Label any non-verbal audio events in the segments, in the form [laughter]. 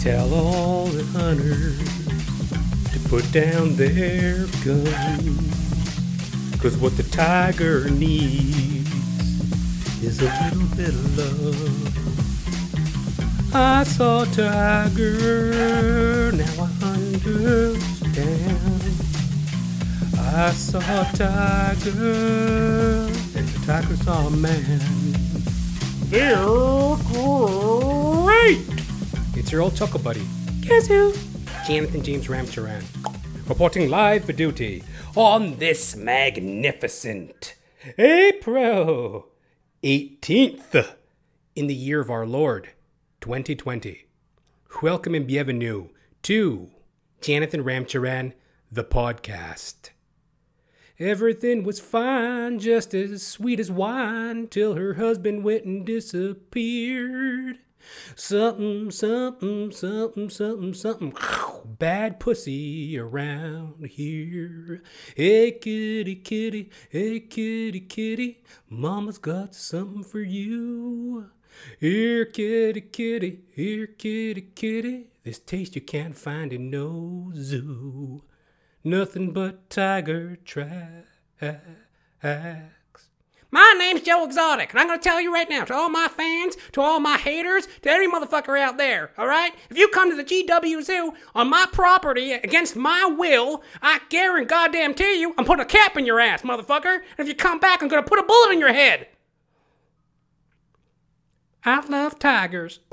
Tell all the hunters to put down their guns. Cause what the tiger needs is a little bit of love. I saw a tiger, now I understand. I saw a tiger, and the tiger saw a man. Great! It's your old chuckle buddy. Guess who? Jonathan James Ramcharan. Reporting live for duty on this magnificent April 18th in the year of our Lord 2020. Welcome and bienvenue to Jonathan Ramcharan, the podcast. Everything was fine, just as sweet as wine, till her husband went and disappeared. Something, something, something, something, something. Bad pussy around here. Hey, kitty, kitty, hey, kitty, kitty. Mama's got something for you. Here, kitty, kitty, here, kitty, kitty. This taste you can't find in no zoo. Nothing but tiger tracks. My name's Joe Exotic, and I'm gonna tell you right now, to all my fans, to all my haters, to every motherfucker out there, alright? If you come to the GW Zoo on my property against my will, I guarantee goddamn to you, I'm putting a cap in your ass, motherfucker. And if you come back, I'm gonna put a bullet in your head. I love tigers. [laughs]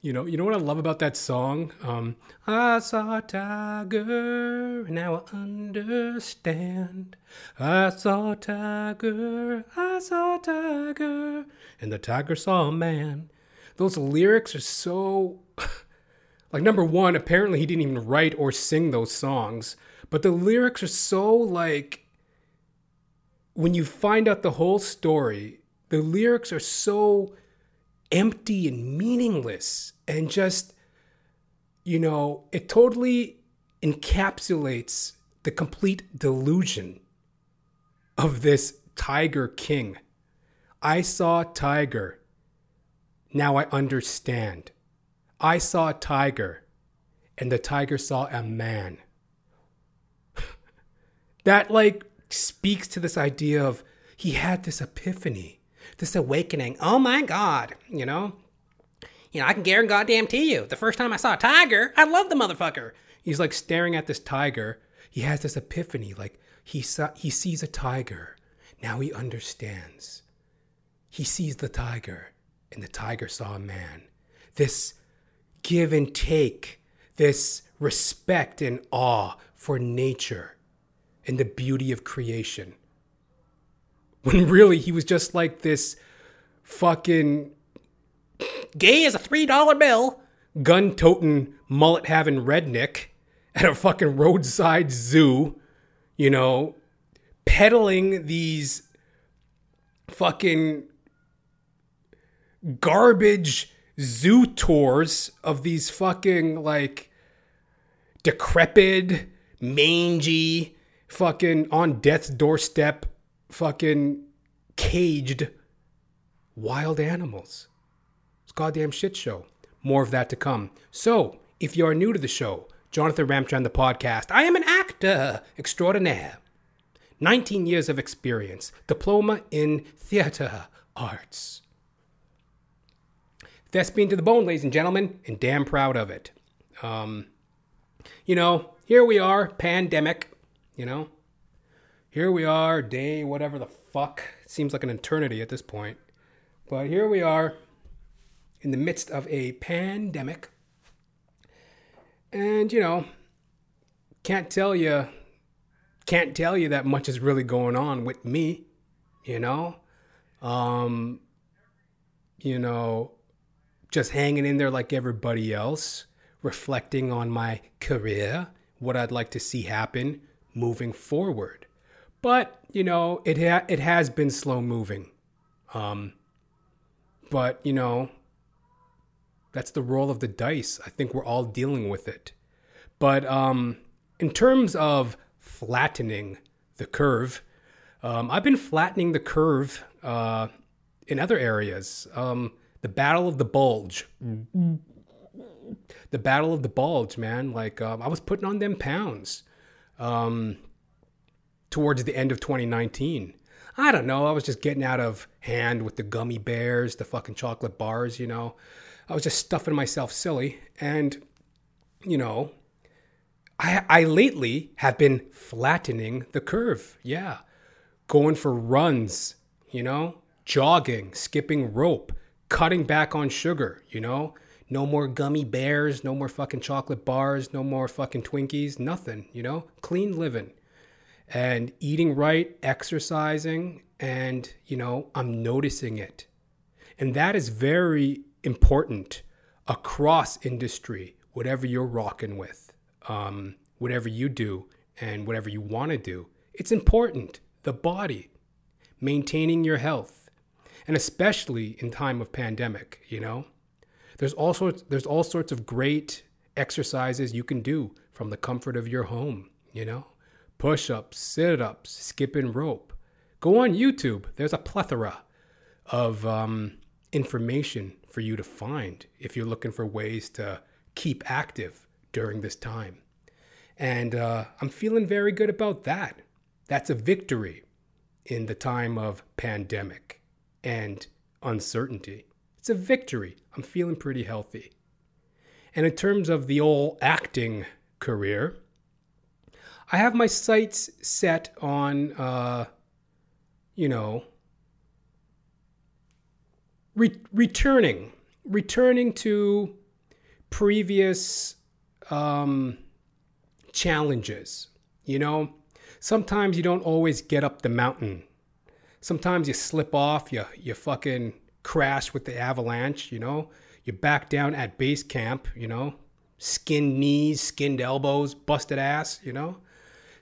You know, you know what I love about that song? Um, I saw a tiger, now I understand. I saw a tiger, I saw a tiger, and the tiger saw a man. Those lyrics are so. [laughs] like, number one, apparently he didn't even write or sing those songs, but the lyrics are so, like. When you find out the whole story, the lyrics are so empty and meaningless and just you know it totally encapsulates the complete delusion of this tiger king. I saw tiger. Now i understand. I saw a tiger and the tiger saw a man. [laughs] That like speaks to this idea of he had this epiphany this awakening. Oh my God, you know? You know, I can guarantee goddamn to you. The first time I saw a tiger, I loved the motherfucker. He's like staring at this tiger. He has this epiphany, like he saw, he sees a tiger. Now he understands. He sees the tiger, and the tiger saw a man. This give and take, this respect and awe for nature and the beauty of creation when really he was just like this fucking gay as a three dollar bill, gun toting, mullet having redneck at a fucking roadside zoo, you know, peddling these fucking garbage zoo tours of these fucking like decrepit, mangy, fucking on death's doorstep fucking caged wild animals. It's goddamn shit show. More of that to come. So, if you are new to the show, Jonathan Ramcharan, the podcast, I am an actor extraordinaire. 19 years of experience, diploma in theater arts. Thespian to the bone, ladies and gentlemen, and damn proud of it. Um, you know, here we are, pandemic, you know, here we are, day whatever the fuck. It seems like an eternity at this point. But here we are in the midst of a pandemic. And, you know, can't tell you can't tell you that much is really going on with me, you know? Um you know, just hanging in there like everybody else, reflecting on my career, what I'd like to see happen moving forward. But you know, it ha- it has been slow moving. Um, but you know, that's the roll of the dice. I think we're all dealing with it. But um, in terms of flattening the curve, um, I've been flattening the curve uh, in other areas. Um, the Battle of the Bulge. The Battle of the Bulge, man. Like um, I was putting on them pounds um, towards the end of 2019. I don't know. I was just getting out of hand with the gummy bears, the fucking chocolate bars, you know. I was just stuffing myself silly. And, you know, I, I lately have been flattening the curve. Yeah. Going for runs, you know, jogging, skipping rope, cutting back on sugar, you know. No more gummy bears, no more fucking chocolate bars, no more fucking Twinkies, nothing, you know. Clean living and eating right, exercising, and, you know, I'm noticing it. And that is very important across industry, whatever you're rocking with, um, whatever you do, and whatever you want to do. It's important. The body, maintaining your health, and especially in time of pandemic, you know. There's all sorts, there's all sorts of great exercises you can do from the comfort of your home, you know push ups, sit ups, skipping rope. Go on YouTube. There's a plethora of um, information for you to find if you're looking for ways to keep active during this time. And uh, I'm feeling very good about that. That's a victory in the time of pandemic and uncertainty. It's a victory. I'm feeling pretty healthy. And in terms of the old acting career, I have my sights set on, uh, you know, re- returning, returning to previous um, challenges. You know, sometimes you don't always get up the mountain. Sometimes you slip off, you you fucking crash with the avalanche. You know, you're back down at base camp. You know, skinned knees, skinned elbows, busted ass. You know,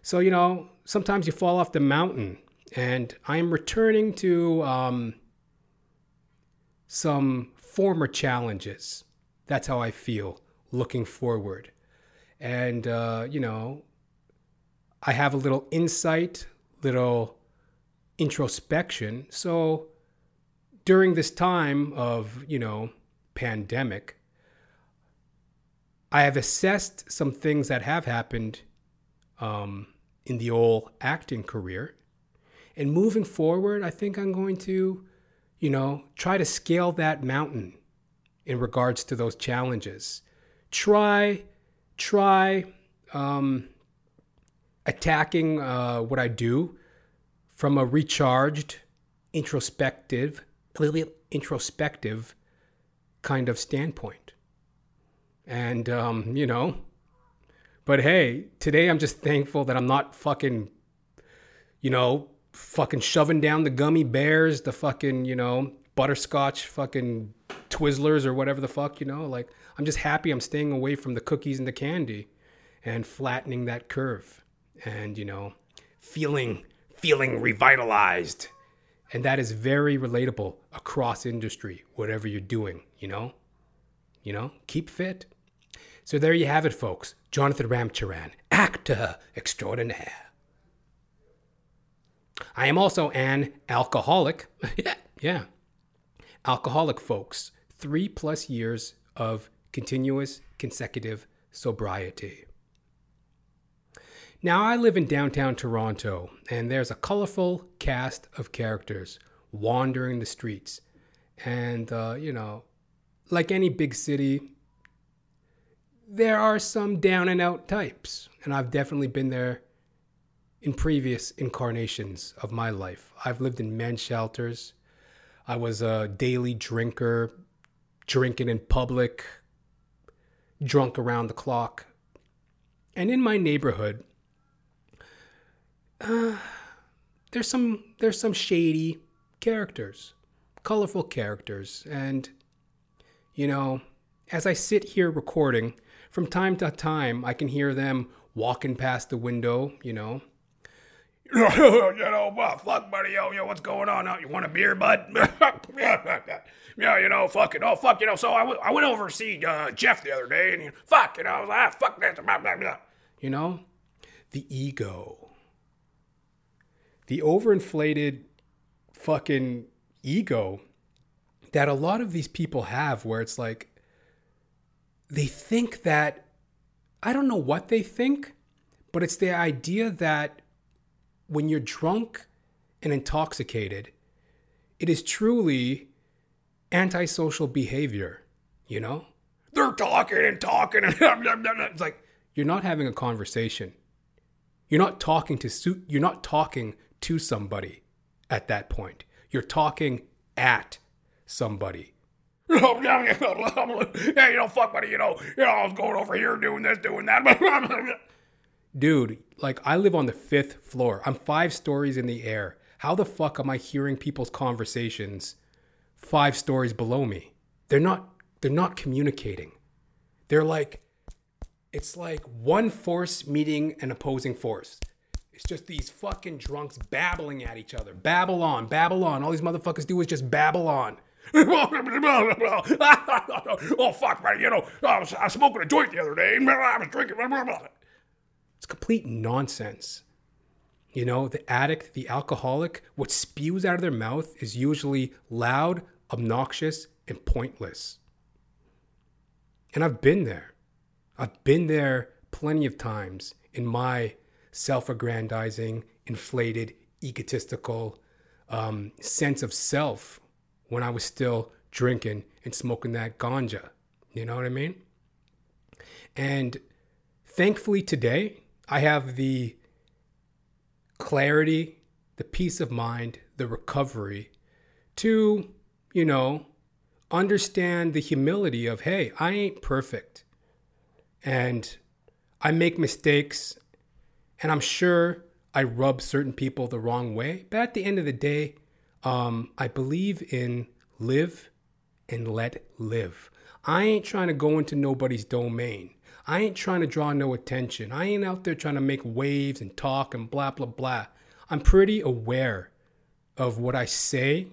so, you know, sometimes you fall off the mountain, and I'm returning to um, some former challenges. That's how I feel looking forward. And, uh, you know, I have a little insight, little introspection. So during this time of, you know, pandemic, I have assessed some things that have happened um, in the old acting career. And moving forward, I think I'm going to, you know, try to scale that mountain in regards to those challenges. Try, try um, attacking uh, what I do from a recharged, introspective, clearly introspective kind of standpoint. And, um, you know, but hey, today I'm just thankful that I'm not fucking, you know, fucking shoving down the gummy bears, the fucking, you know, butterscotch fucking Twizzlers or whatever the fuck, you know. Like, I'm just happy I'm staying away from the cookies and the candy and flattening that curve and, you know, feeling, feeling revitalized. And that is very relatable across industry, whatever you're doing, you know? You know, keep fit. So there you have it, folks. Jonathan Ramcharan, actor extraordinaire. I am also an alcoholic. [laughs] yeah, yeah. Alcoholic, folks. Three plus years of continuous, consecutive sobriety. Now, I live in downtown Toronto, and there's a colorful cast of characters wandering the streets. And, uh, you know, like any big city, there are some down and out types, and I've definitely been there in previous incarnations of my life. I've lived in men's shelters. I was a daily drinker, drinking in public, drunk around the clock. And in my neighborhood, uh, there's some there's some shady characters, colorful characters, and you know, as I sit here recording, from time to time, I can hear them walking past the window, you know. [laughs] you know, well, fuck, buddy, yo, yo, what's going on? You want a beer, bud? [laughs] yeah, you know, fuck it. Oh, fuck, you know, so I, w- I went over to see uh, Jeff the other day, and he, fuck, you know, I was like, ah, fuck this, blah, blah, blah. You know, the ego. The overinflated fucking ego that a lot of these people have where it's like they think that I don't know what they think, but it's the idea that when you're drunk and intoxicated, it is truly antisocial behavior, you know? They're talking and talking and [laughs] it's like you're not having a conversation. You're not talking to you're not talking to somebody at that point. You're talking at somebody. [laughs] you know, fuck buddy, you know, you know, I was going over here doing this, doing that. [laughs] Dude, like I live on the fifth floor. I'm five stories in the air. How the fuck am I hearing people's conversations five stories below me? They're not they're not communicating. They're like it's like one force meeting an opposing force. It's just these fucking drunks babbling at each other. Babble on, babble on. All these motherfuckers do is just babble on. [laughs] oh fuck, man! You know, I was, I was smoking a joint the other day. and I was drinking. It's complete nonsense. You know, the addict, the alcoholic, what spews out of their mouth is usually loud, obnoxious, and pointless. And I've been there. I've been there plenty of times in my self aggrandizing, inflated, egotistical um, sense of self when I was still drinking and smoking that ganja. You know what I mean? And thankfully today, I have the clarity, the peace of mind, the recovery to, you know, understand the humility of, hey, I ain't perfect. And I make mistakes and I'm sure I rub certain people the wrong way. But at the end of the day, um, I believe in live and let live. I ain't trying to go into nobody's domain. I ain't trying to draw no attention. I ain't out there trying to make waves and talk and blah, blah, blah. I'm pretty aware of what I say,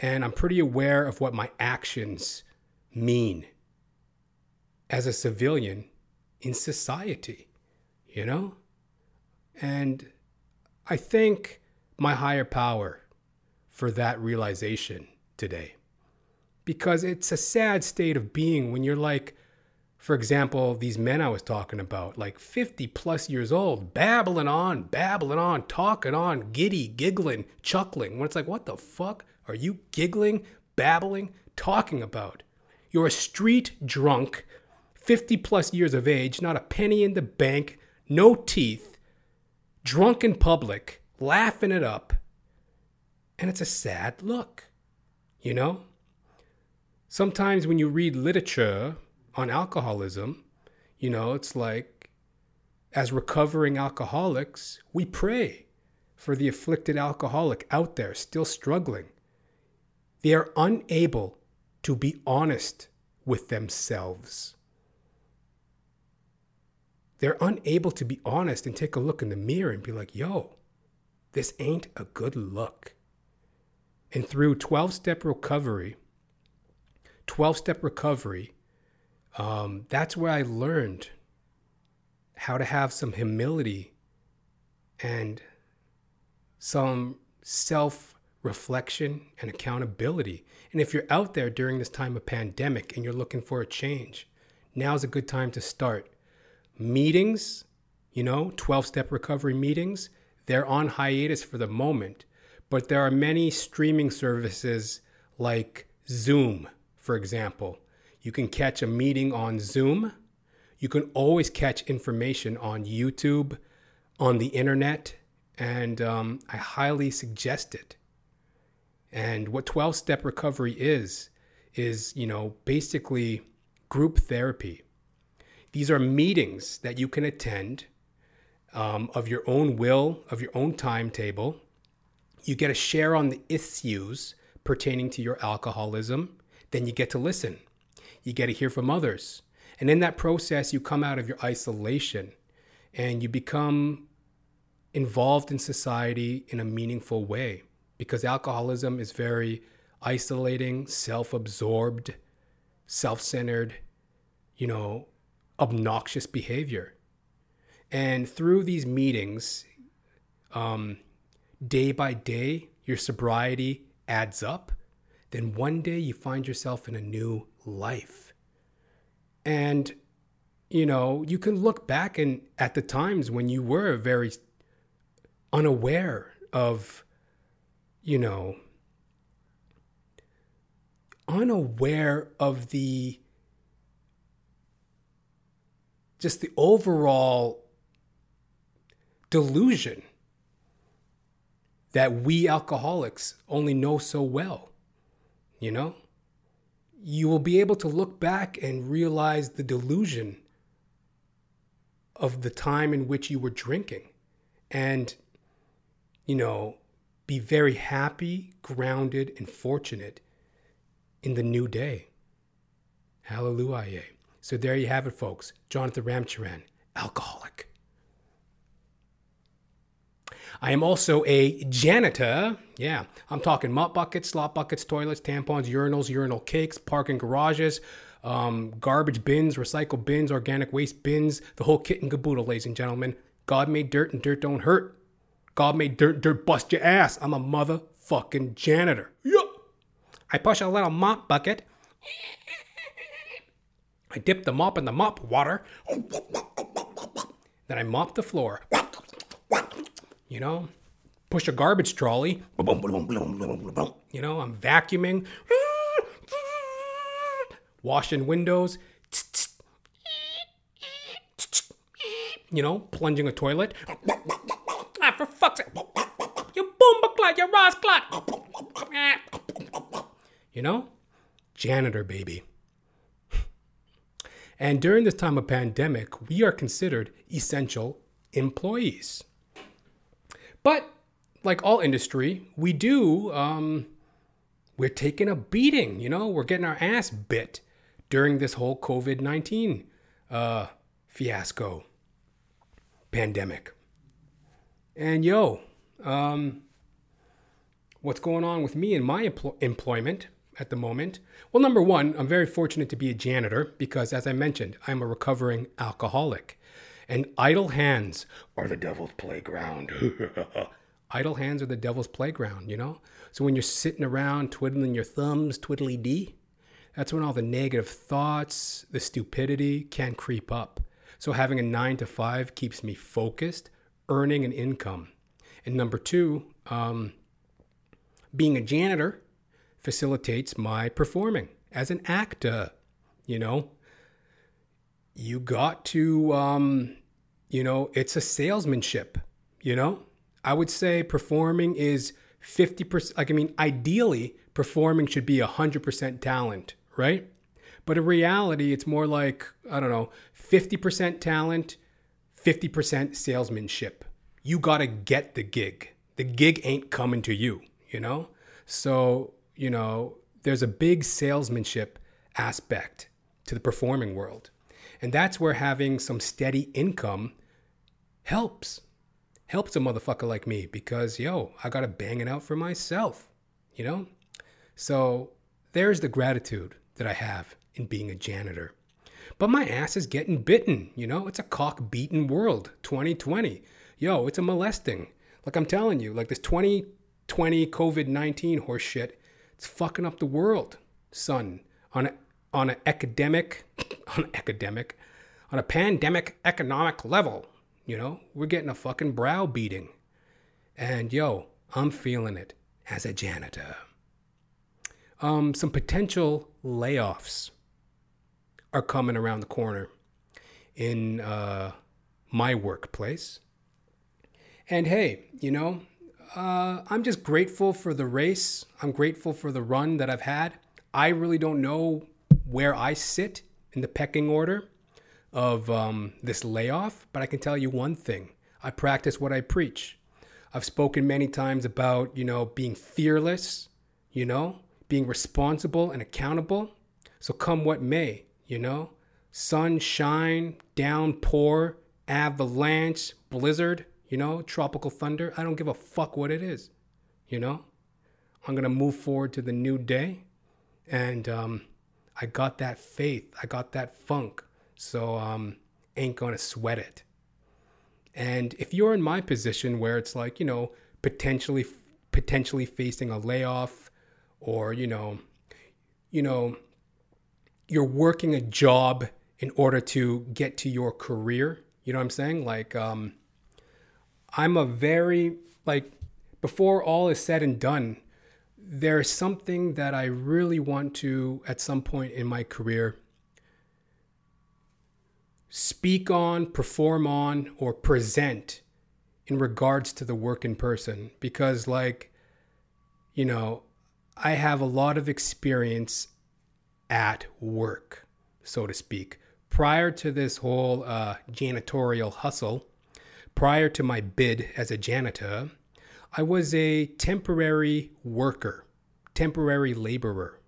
and I'm pretty aware of what my actions mean as a civilian in society you know? And I thank my higher power for that realization today. Because it's a sad state of being when you're like, for example, these men I was talking about, like 50 plus years old, babbling on, babbling on, talking on, giddy, giggling, chuckling. When it's like, what the fuck are you giggling, babbling, talking about? You're a street drunk, 50 plus years of age, not a penny in the bank, no teeth, drunk in public, laughing it up. And it's a sad look, you know? Sometimes when you read literature on alcoholism, you know, it's like, as recovering alcoholics, we pray for the afflicted alcoholic out there still struggling. They are unable to be honest with themselves. They're unable to be honest and take a look in the mirror and be like, yo, this ain't a good look. And through 12 step recovery, 12 step recovery, um, that's where I learned how to have some humility and some self reflection and accountability. And if you're out there during this time of pandemic and you're looking for a change, now's a good time to start meetings, you know, 12 step recovery meetings, they're on hiatus for the moment. But there are many streaming services like Zoom, for example. You can catch a meeting on Zoom. You can always catch information on YouTube, on the internet, and um, I highly suggest it. And what 12 step recovery is, is, you know, basically group therapy. These are meetings that you can attend um, of your own will, of your own timetable. You get a share on the issues pertaining to your alcoholism. Then you get to listen. You get to hear from others. And in that process, you come out of your isolation and you become involved in society in a meaningful way because alcoholism is very isolating, self absorbed, self centered, you know, obnoxious behavior. And through these meetings, um, day by day, your sobriety adds up. then one day you find yourself in a new life. And, you know, you can look back and at the times when you were very unaware of, you know, unaware of the just the overall delusion that we alcoholics only know so well. You know? You will be able to look back and realize the delusion of the time in which you were drinking and, you know, be very happy, grounded, and fortunate in the new day. Hallelujah. So there you have it, folks. Jonathan Ramcharan, alcoholic. I am also a janitor. Yeah, I'm talking mop buckets, slop buckets, toilets, tampons, urinals, urinal cakes, parking garages, um, garbage bins, recycle bins, organic waste bins, the whole kit and caboodle, ladies and gentlemen. God made dirt and dirt don't hurt. God made dirt, dirt bust your ass. I'm a motherfucking janitor. Yeah. I push a little mop bucket. I dip the mop in the mop water. Then I mop the floor. You know, push a garbage trolley. You know, I'm vacuuming, washing windows. You know, plunging a toilet. Ah, for fuck's sake. You boomba clot, Ross. You know, janitor baby. And during this time of pandemic, we are considered essential employees. But like all industry, we do, um, we're taking a beating, you know, we're getting our ass bit during this whole COVID 19 uh, fiasco pandemic. And yo, um, what's going on with me and my empl- employment at the moment? Well, number one, I'm very fortunate to be a janitor because, as I mentioned, I'm a recovering alcoholic. And idle hands are the devil's playground. [laughs] idle hands are the devil's playground, you know? So when you're sitting around twiddling your thumbs, twiddly dee, that's when all the negative thoughts, the stupidity can creep up. So having a nine to five keeps me focused, earning an income. And number two, um, being a janitor facilitates my performing as an actor, you know? You got to, um, you know, it's a salesmanship, you know? I would say performing is 50%, like, I mean, ideally, performing should be 100% talent, right? But in reality, it's more like, I don't know, 50% talent, 50% salesmanship. You got to get the gig. The gig ain't coming to you, you know? So, you know, there's a big salesmanship aspect to the performing world. And that's where having some steady income helps. Helps a motherfucker like me because, yo, I got to bang it out for myself, you know? So there's the gratitude that I have in being a janitor. But my ass is getting bitten, you know? It's a cock beaten world, 2020. Yo, it's a molesting. Like I'm telling you, like this 2020 COVID 19 horse shit, it's fucking up the world, son. On on an academic, on [laughs] academic, on a pandemic economic level. You know, we're getting a fucking brow beating. And yo, I'm feeling it as a janitor. Um, some potential layoffs are coming around the corner in uh, my workplace. And hey, you know, uh, I'm just grateful for the race. I'm grateful for the run that I've had. I really don't know where I sit in the pecking order of um, this layoff, but I can tell you one thing I practice what I preach. I've spoken many times about, you know, being fearless, you know, being responsible and accountable. So come what may, you know, sunshine, downpour, avalanche, blizzard, you know, tropical thunder. I don't give a fuck what it is, you know. I'm going to move forward to the new day and um, I got that faith. I got that funk. So um, ain't gonna sweat it. And if you're in my position where it's like, you know, potentially potentially facing a layoff or you know, you know, you're working a job in order to get to your career. You know what I'm saying? Like, um, I'm a very like before all is said and done, there's something that I really want to at some point in my career speak on, perform on, or present in regards to the work in person because, like, you know, I have a lot of experience at work, so to speak. Prior to this whole uh, janitorial hustle, prior to my bid as a janitor, I was a temporary worker, temporary laborer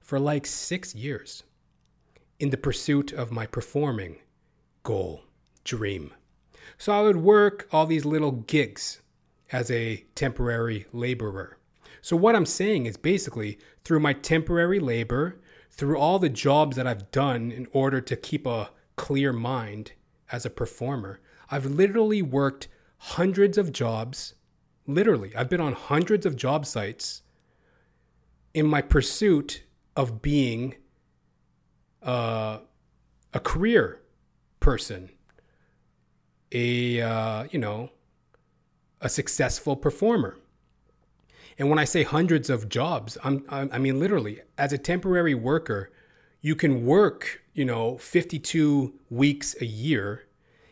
for like six years in the pursuit of my performing goal, dream. So I would work all these little gigs as a temporary laborer. So what I'm saying is basically through my temporary labor, through all the jobs that I've done in order to keep a clear mind as a performer, I've literally worked hundreds of jobs. Literally, I've been on hundreds of job sites in my pursuit of being uh, a career person, a uh, you know, a successful performer. And when I say hundreds of jobs, I'm, I mean literally as a temporary worker, you can work, you know, 52 weeks a year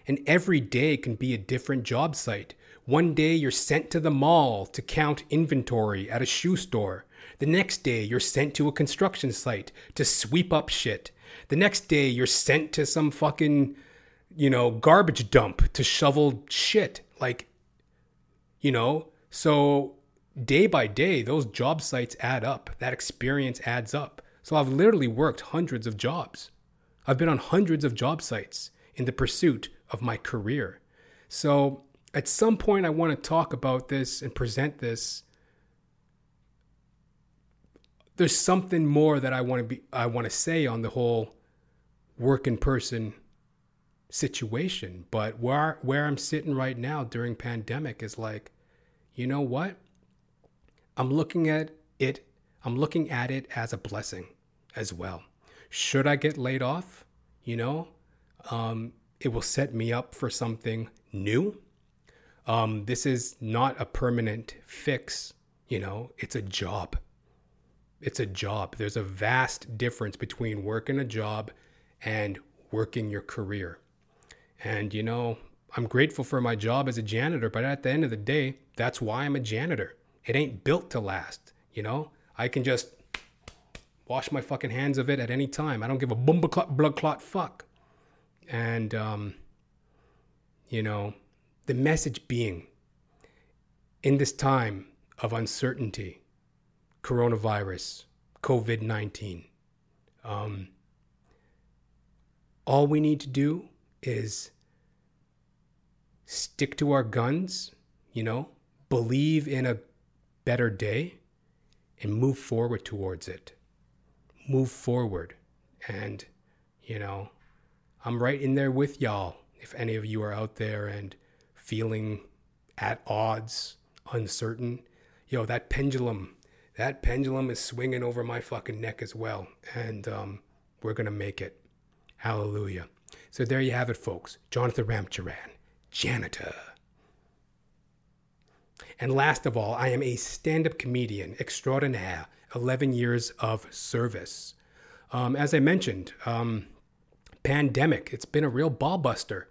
and every day can be a different job site. One day you're sent to the mall to count inventory at a shoe store. The next day you're sent to a construction site to sweep up shit. The next day you're sent to some fucking, you know, garbage dump to shovel shit. Like, you know, so day by day, those job sites add up. That experience adds up. So I've literally worked hundreds of jobs. I've been on hundreds of job sites in the pursuit of my career. So at some point, I want to talk about this and present this. There's something more that I want to be I want to say on the whole work in person situation, but where where I'm sitting right now during pandemic is like, you know what? I'm looking at it I'm looking at it as a blessing as well. Should I get laid off, you know, um, it will set me up for something new. Um, this is not a permanent fix, you know, it's a job. It's a job. There's a vast difference between working a job and working your career. And, you know, I'm grateful for my job as a janitor, but at the end of the day, that's why I'm a janitor. It ain't built to last, you know? I can just wash my fucking hands of it at any time. I don't give a blood clot, blood clot fuck. And, um, you know, the message being in this time of uncertainty, coronavirus, COVID 19, um, all we need to do is stick to our guns, you know, believe in a better day, and move forward towards it. Move forward. And, you know, I'm right in there with y'all. If any of you are out there and feeling at odds, uncertain, yo, that pendulum, that pendulum is swinging over my fucking neck as well. And um, we're going to make it. Hallelujah. So there you have it, folks. Jonathan Ramcharan, janitor. And last of all, I am a stand up comedian extraordinaire, 11 years of service. Um, as I mentioned, um, pandemic. It's been a real ball buster.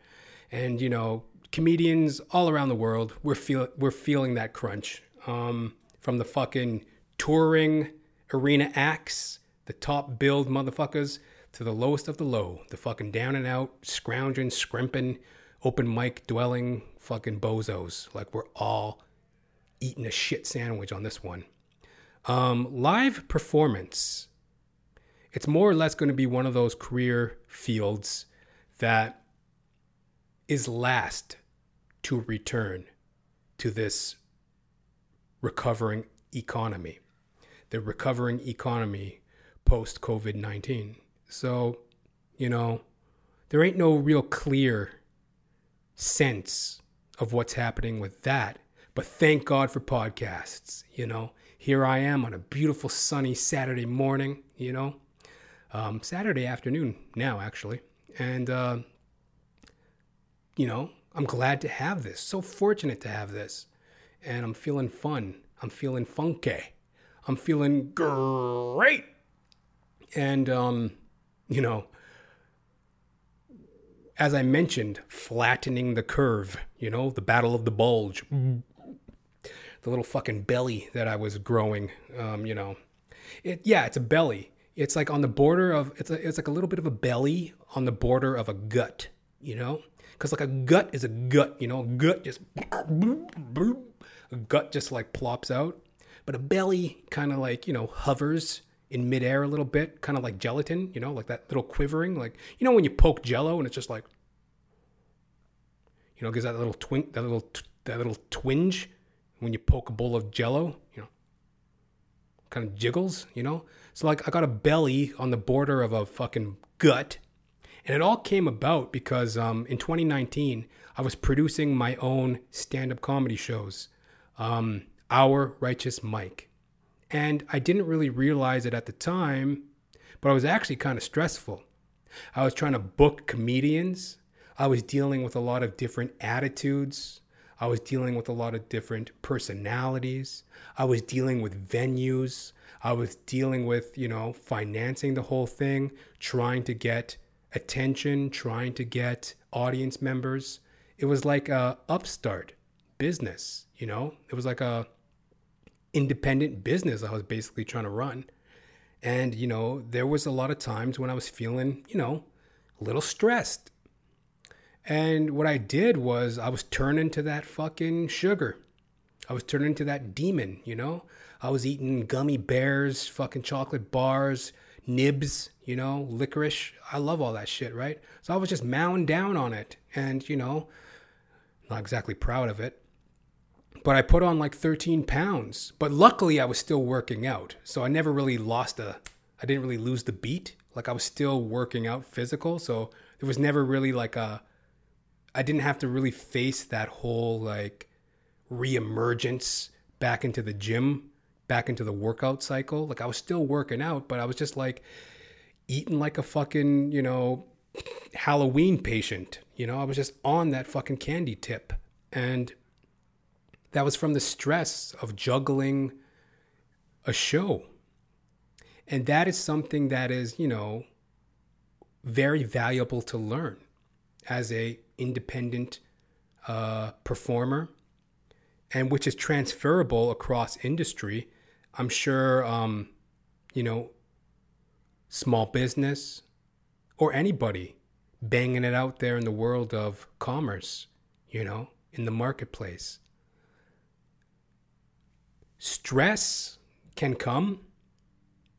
And, you know, comedians all around the world, we're, feel, we're feeling that crunch. Um, from the fucking touring arena acts, the top billed motherfuckers, to the lowest of the low, the fucking down and out, scrounging, scrimping, open mic dwelling fucking bozos. Like we're all eating a shit sandwich on this one. Um, live performance it's more or less going to be one of those career fields that is last to return to this recovering economy, the recovering economy post COVID 19. So, you know, there ain't no real clear sense of what's happening with that. But thank God for podcasts, you know. Here I am on a beautiful sunny Saturday morning, you know. Um, Saturday afternoon now, actually. And, uh, you know, I'm glad to have this. So fortunate to have this. And I'm feeling fun. I'm feeling funky. I'm feeling great. And, um, you know, as I mentioned, flattening the curve, you know, the battle of the bulge. The little fucking belly that I was growing, um, you know. It, yeah, it's a belly. It's like on the border of, it's, a, it's like a little bit of a belly on the border of a gut, you know? Because like a gut is a gut, you know? A gut just, a gut just like plops out. But a belly kind of like, you know, hovers in midair a little bit, kind of like gelatin, you know, like that little quivering, like you know when you poke Jello and it's just like, you know, gives that little twin, that little that little twinge when you poke a bowl of Jello, you know, kind of jiggles, you know. So like I got a belly on the border of a fucking gut, and it all came about because um, in 2019 I was producing my own stand-up comedy shows, um, Our Righteous Mike and I didn't really realize it at the time, but I was actually kind of stressful. I was trying to book comedians. I was dealing with a lot of different attitudes. I was dealing with a lot of different personalities. I was dealing with venues. I was dealing with, you know, financing the whole thing, trying to get attention, trying to get audience members. It was like a upstart business, you know? It was like a independent business I was basically trying to run. And, you know, there was a lot of times when I was feeling, you know, a little stressed. And what I did was I was turning to that fucking sugar. I was turning to that demon, you know? I was eating gummy bears, fucking chocolate bars, nibs, you know, licorice. I love all that shit, right? So I was just mowing down on it and, you know, not exactly proud of it but I put on like 13 pounds. But luckily, I was still working out. So I never really lost a, I didn't really lose the beat. Like I was still working out physical. So it was never really like a, I didn't have to really face that whole like reemergence back into the gym, back into the workout cycle. Like I was still working out, but I was just like eating like a fucking, you know, Halloween patient. You know, I was just on that fucking candy tip. And that was from the stress of juggling a show. And that is something that is, you know, very valuable to learn as a independent uh, performer and which is transferable across industry. I'm sure, um, you know, small business or anybody banging it out there in the world of commerce, you know, in the marketplace stress can come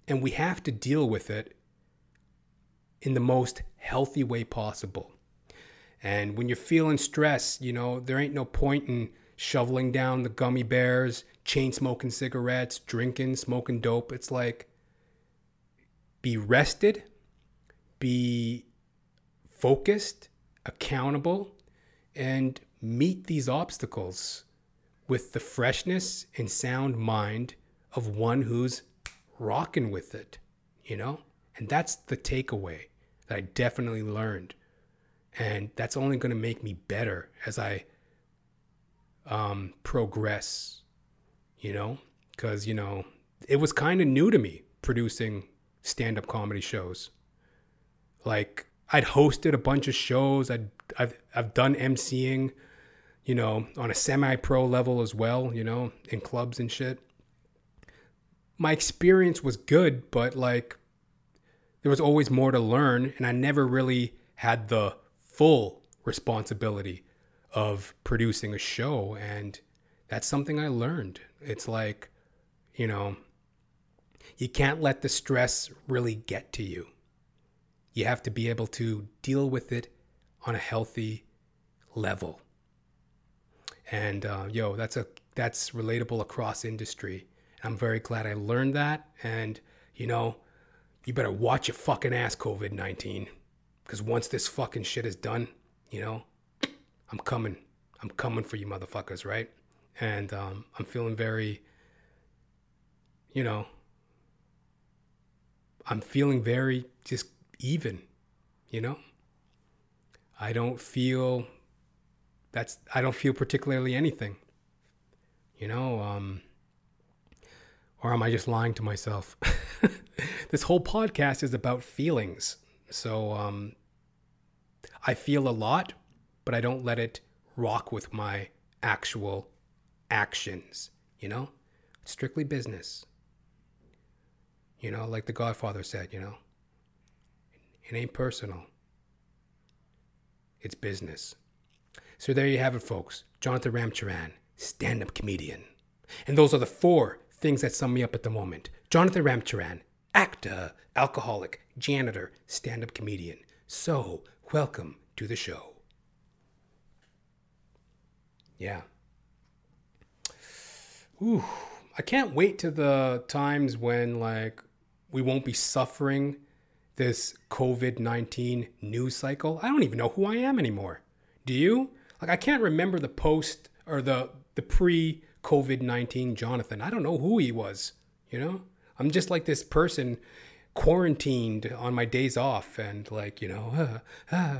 and we have to deal with it in the most healthy way possible. And when you're feeling stress, you know, there ain't no point in shoveling down the gummy bears, chain smoking cigarettes, drinking, smoking dope. It's like be rested, be focused, accountable, and meet these obstacles with the freshness and sound mind of one who's rocking with it, you know? And that's the takeaway that I definitely learned. And that's only going to make me better as I um, progress, you know? Because, you know, it was kind of new to me producing stand up comedy shows. Like, I'd hosted a bunch of shows, I'd, I've, I've done MCing you know, on a semi pro level as well, you know, in clubs and shit. My experience was good, but like there was always more to learn, and I never really had the full responsibility of producing a show. And that's something I learned. It's like, you know, you can't let the stress really get to you. You have to be able to deal with it on a healthy level. And uh, yo, that's a that's relatable across industry. I'm very glad I learned that. And you know, you better watch your fucking ass, COVID nineteen, because once this fucking shit is done, you know, I'm coming. I'm coming for you, motherfuckers. Right? and um, I'm feeling very, you know, I'm feeling very just even, you know. I don't feel that's I don't feel particularly anything, you know. Um, or am I just lying to myself? [laughs] this whole podcast is about feelings, so um, I feel a lot, but I don't let it rock with my actual actions, you know? Strictly business. You know, like the Godfather said, you know? It ain't personal. It's business. So there you have it, folks. Jonathan Ramcharan, stand up comedian. And those are the four things that sum me up at the moment. Jonathan Ramcharan, actor, alcoholic, janitor, stand up comedian. So, welcome to the show. Yeah. Ooh, I can't wait to the times when like we won't be suffering this COVID 19 news cycle. I don't even know who I am anymore. Do you? Like I can't remember the post or the the pre COVID 19 Jonathan. I don't know who he was, you know? I'm just like this person quarantined on my days off and like, you know, uh, [laughs] uh,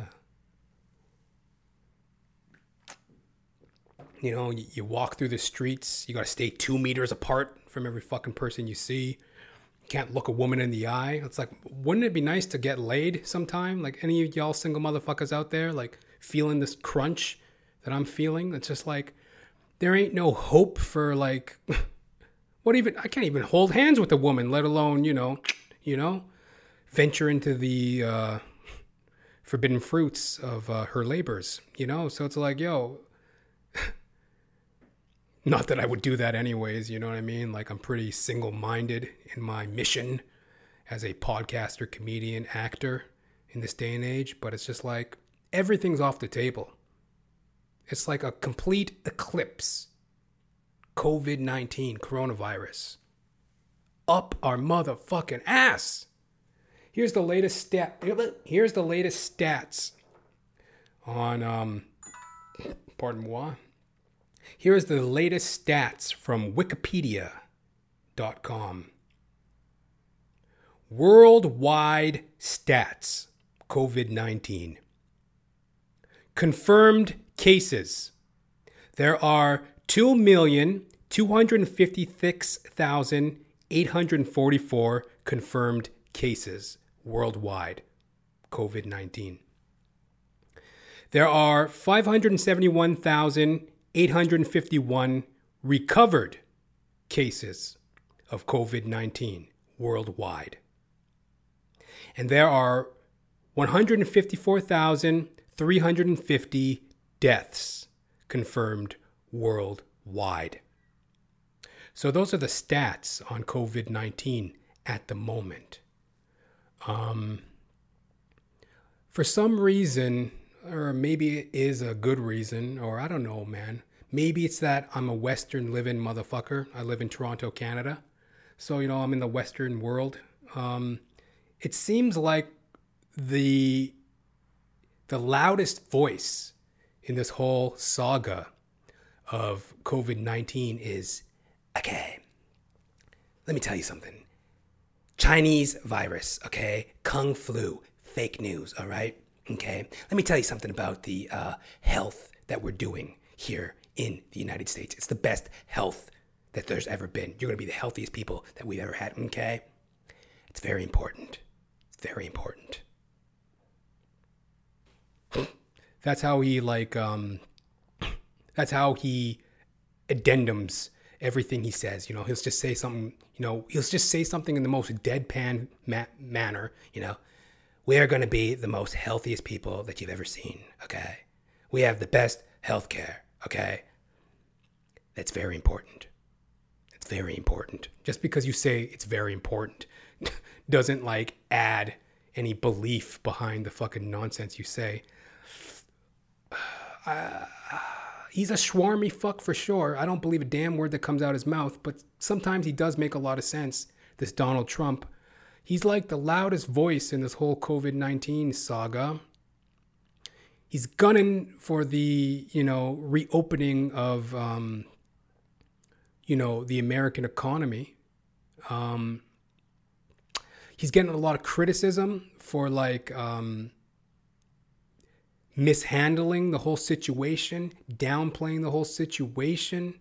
You know, you, you walk through the streets, you got to stay two meters apart from every fucking person you see. Can't look a woman in the eye. It's like, wouldn't it be nice to get laid sometime? Like any of y'all single motherfuckers out there, like feeling this crunch that I'm feeling. It's just like, there ain't no hope for like, [laughs] what even, I can't even hold hands with a woman, let alone, you know, [tsk] you know, venture into the, uh, forbidden fruits of uh, her labors, you know? So it's like, yo, not that I would do that anyways, you know what I mean? Like I'm pretty single-minded in my mission as a podcaster, comedian, actor in this day and age, but it's just like everything's off the table. It's like a complete eclipse. COVID 19, coronavirus. Up our motherfucking ass. Here's the latest stat. Here's the latest stats on, um, pardon moi, here is the latest stats from Wikipedia.com. Worldwide stats COVID 19. Confirmed cases. There are 2,256,844 confirmed cases worldwide, COVID 19. There are 571,000 851 recovered cases of COVID 19 worldwide. And there are 154,350 deaths confirmed worldwide. So, those are the stats on COVID 19 at the moment. Um, for some reason, or maybe it is a good reason, or I don't know, man. Maybe it's that I'm a Western living motherfucker. I live in Toronto, Canada. So, you know, I'm in the Western world. Um, it seems like the the loudest voice in this whole saga of COVID 19 is okay, let me tell you something. Chinese virus, okay? Kung flu, fake news, all right? Okay, let me tell you something about the uh, health that we're doing here in the United States. It's the best health that there's ever been. You're going to be the healthiest people that we've ever had. Okay, it's very important. It's very important. That's how he like. Um, that's how he addendums everything he says. You know, he'll just say something. You know, he'll just say something in the most deadpan ma- manner. You know, we are going to be the most healthiest people that you've ever seen, okay? We have the best health care, okay? That's very important. It's very important. Just because you say it's very important [laughs] doesn't like add any belief behind the fucking nonsense you say. [sighs] Uh, he's a schwarmy fuck for sure. I don't believe a damn word that comes out his mouth, but sometimes he does make a lot of sense. This Donald Trump He's like the loudest voice in this whole COVID 19 saga. He's gunning for the, you know, reopening of um, you know, the American economy. Um, he's getting a lot of criticism for like um, mishandling the whole situation, downplaying the whole situation.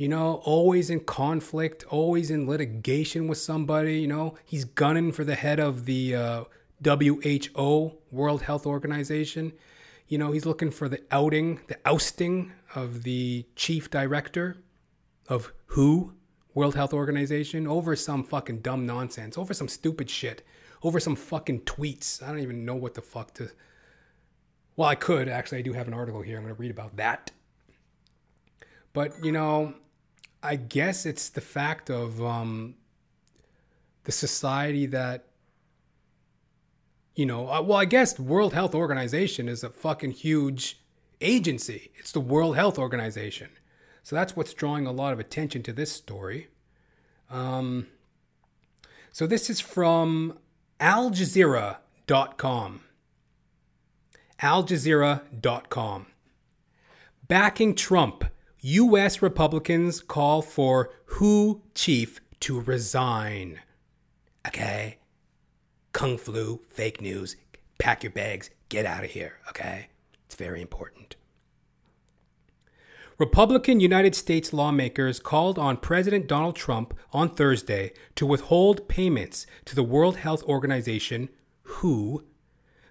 You know, always in conflict, always in litigation with somebody. You know, he's gunning for the head of the uh, WHO, World Health Organization. You know, he's looking for the outing, the ousting of the chief director of WHO, World Health Organization, over some fucking dumb nonsense, over some stupid shit, over some fucking tweets. I don't even know what the fuck to. Well, I could actually. I do have an article here. I'm going to read about that. But you know, I guess it's the fact of um, the society that you know. Uh, well, I guess World Health Organization is a fucking huge agency. It's the World Health Organization. So that's what's drawing a lot of attention to this story. Um, so this is from Al Jazeera.com. Al Jazeera.com. Backing Trump, U.S. Republicans call for WHO chief to resign. Okay? Kung flu, fake news. Pack your bags, get out of here, okay? It's very important. Republican United States lawmakers called on President Donald Trump on Thursday to withhold payments to the World Health Organization, WHO,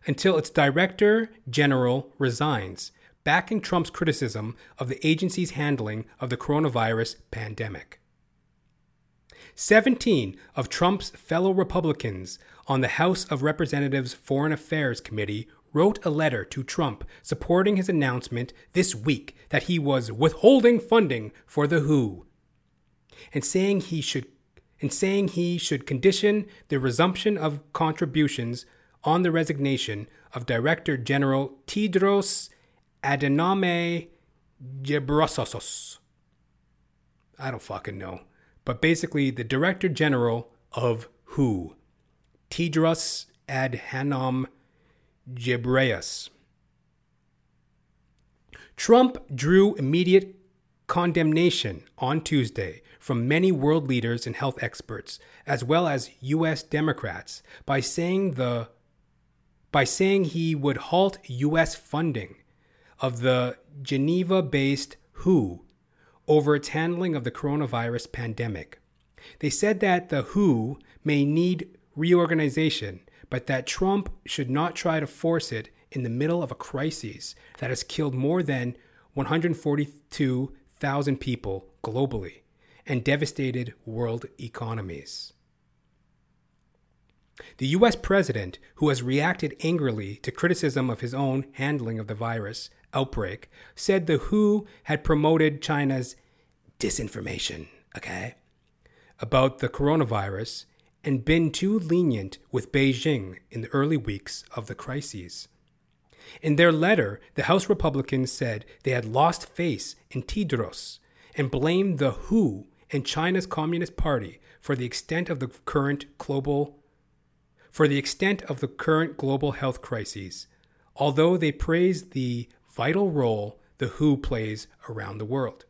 until its director general resigns, backing Trump's criticism of the agency's handling of the coronavirus pandemic. 17 of Trump's fellow Republicans on the House of Representatives Foreign Affairs Committee wrote a letter to Trump supporting his announcement this week that he was withholding funding for the WHO and saying he should and saying he should condition the resumption of contributions on the resignation of Director General Tedros Adhanom Ghebreyesus. I don't fucking know, but basically the Director General of WHO, Tedros Adhanom Ghebreyesus. Trump drew immediate condemnation on Tuesday from many world leaders and health experts, as well as U.S. Democrats, by saying the by saying he would halt U.S. funding of the Geneva-based WHO over its handling of the coronavirus pandemic. They said that the WHO may need reorganization but that Trump should not try to force it in the middle of a crisis that has killed more than 142,000 people globally and devastated world economies. The US president, who has reacted angrily to criticism of his own handling of the virus outbreak, said the WHO had promoted China's disinformation, okay, about the coronavirus and been too lenient with Beijing in the early weeks of the crises. In their letter, the House Republicans said they had lost faith in Tedros and blamed the WHO and China's Communist Party for the extent of the current global for the extent of the current global health crises, although they praised the vital role the WHO plays around the world.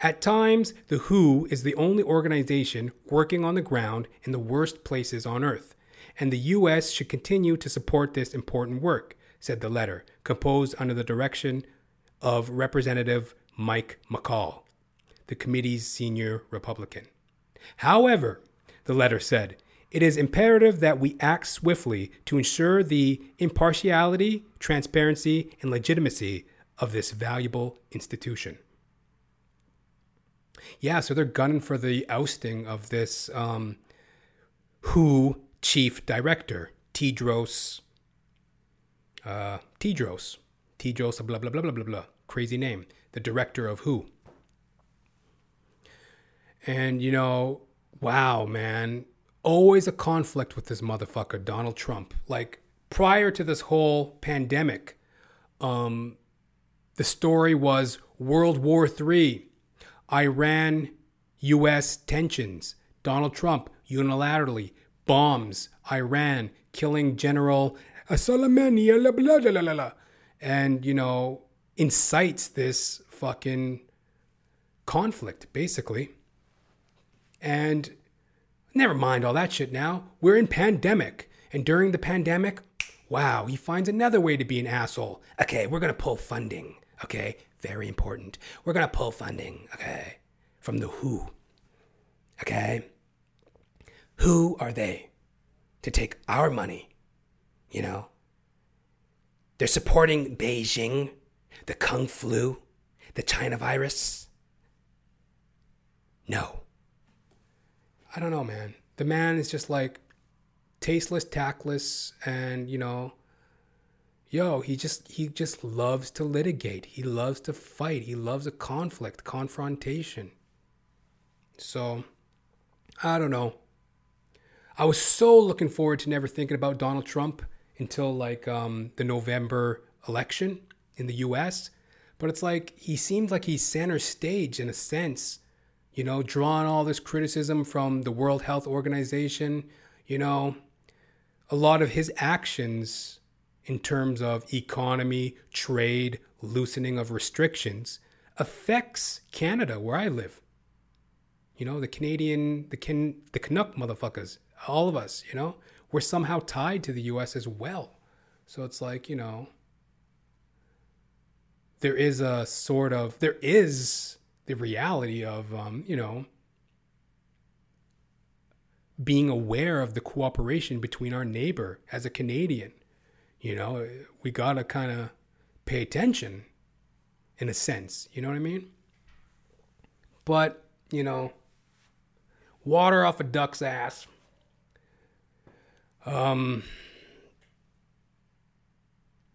At times, the WHO is the only organization working on the ground in the worst places on Earth, and the U.S. should continue to support this important work, said the letter, composed under the direction of Representative Mike McCaul, the committee's senior Republican. However, the letter said, it is imperative that we act swiftly to ensure the impartiality, transparency, and legitimacy of this valuable institution. Yeah, so they're gunning for the ousting of this um, WHO chief director, Tedros. Uh, Tedros. Tedros, blah, blah, blah, blah, blah, blah. Crazy name. The director of WHO. And, you know, wow, man. Always a conflict with this motherfucker, Donald Trump. Like, prior to this whole pandemic, um, the story was World War III Iran US tensions, Donald Trump unilaterally bombs Iran, killing General Soleimani, and, you know, incites this fucking conflict, basically. And never mind all that shit now. We're in pandemic. And during the pandemic, wow, he finds another way to be an asshole. Okay, we're going to pull funding. Okay, very important. We're going to pull funding. Okay, from the WHO. Okay? Who are they to take our money? You know? They're supporting Beijing, the Kung flu, the China virus. No. I don't know, man. The man is just like tasteless, tactless, and you know, yo, he just he just loves to litigate. He loves to fight. He loves a conflict, confrontation. So, I don't know. I was so looking forward to never thinking about Donald Trump until like um, the November election in the U.S. But it's like he seems like he's center stage in a sense, you know, drawing all this criticism from the World Health Organization. You know, a lot of his actions in terms of economy, trade, loosening of restrictions affects Canada, where I live. You know, the Canadian, the Can, the Canuck motherfuckers, all of us. You know, we're somehow tied to the U.S. as well. So it's like you know, there is a sort of there is the reality of um, you know being aware of the cooperation between our neighbor as a Canadian. You know, we got to kind of pay attention in a sense. You know what I mean? But, you know, water off a duck's ass. Um,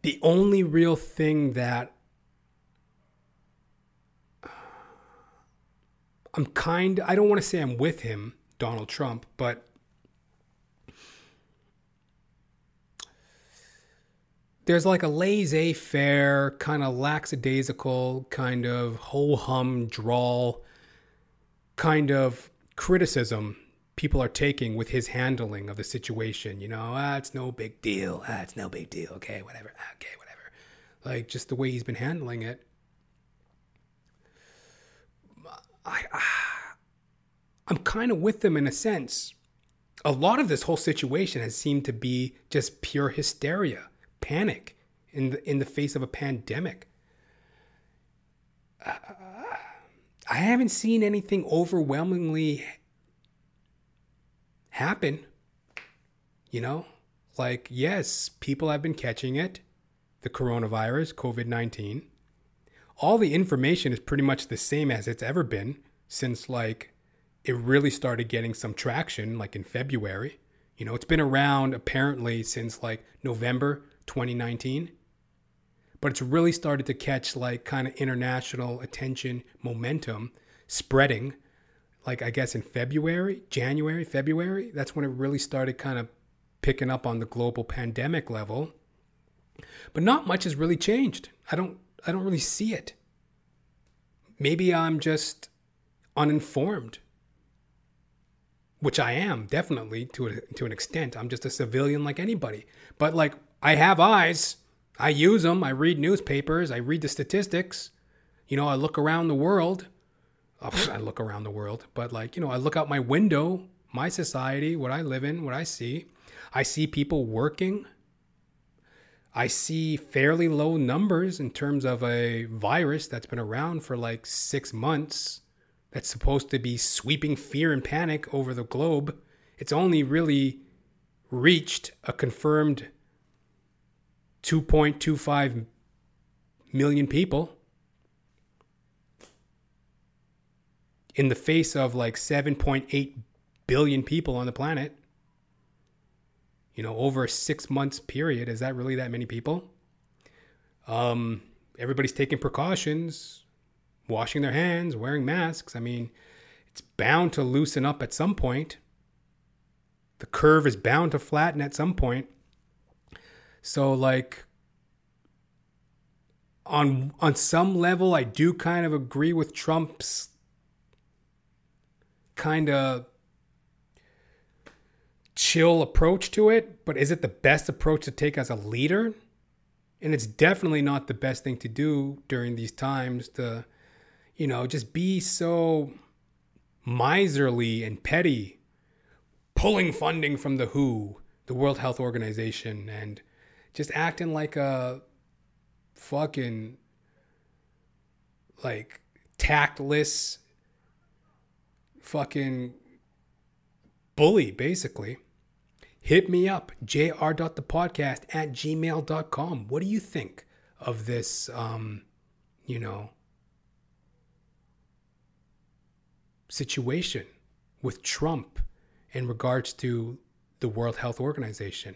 the only real thing that I'm kind I don't want to say I'm with him Donald Trump, but there's like a laissez faire, kind of lackadaisical, kind of ho hum drawl kind of criticism people are taking with his handling of the situation. You know, ah, it's no big deal. Ah, it's no big deal. Okay, whatever. Ah, okay, whatever. Like just the way he's been handling it. I, ah, I'm kind of with them in a sense. A lot of this whole situation has seemed to be just pure hysteria, panic in the, in the face of a pandemic. Uh, I haven't seen anything overwhelmingly happen. You know, like, yes, people have been catching it, the coronavirus, COVID 19. All the information is pretty much the same as it's ever been since like it really started getting some traction like in February. You know, it's been around apparently since like November 2019, but it's really started to catch like kind of international attention momentum spreading like I guess in February, January, February. That's when it really started kind of picking up on the global pandemic level. But not much has really changed. I don't I don't really see it. Maybe I'm just uninformed which I am definitely to a, to an extent. I'm just a civilian like anybody. But like I have eyes. I use them. I read newspapers. I read the statistics. You know, I look around the world. Oh, I look around the world, but like, you know, I look out my window, my society, what I live in, what I see. I see people working. I see fairly low numbers in terms of a virus that's been around for like 6 months that's supposed to be sweeping fear and panic over the globe, it's only really reached a confirmed 2.25 million people in the face of like 7.8 billion people on the planet. You know, over a six months period, is that really that many people? Um, everybody's taking precautions washing their hands, wearing masks. I mean, it's bound to loosen up at some point. The curve is bound to flatten at some point. So like on on some level I do kind of agree with Trump's kind of chill approach to it, but is it the best approach to take as a leader? And it's definitely not the best thing to do during these times to you know, just be so miserly and petty, pulling funding from the WHO, the World Health Organization, and just acting like a fucking like tactless fucking bully, basically. Hit me up, jr.thepodcast at gmail.com. What do you think of this, um, you know, situation with Trump in regards to the World Health Organization?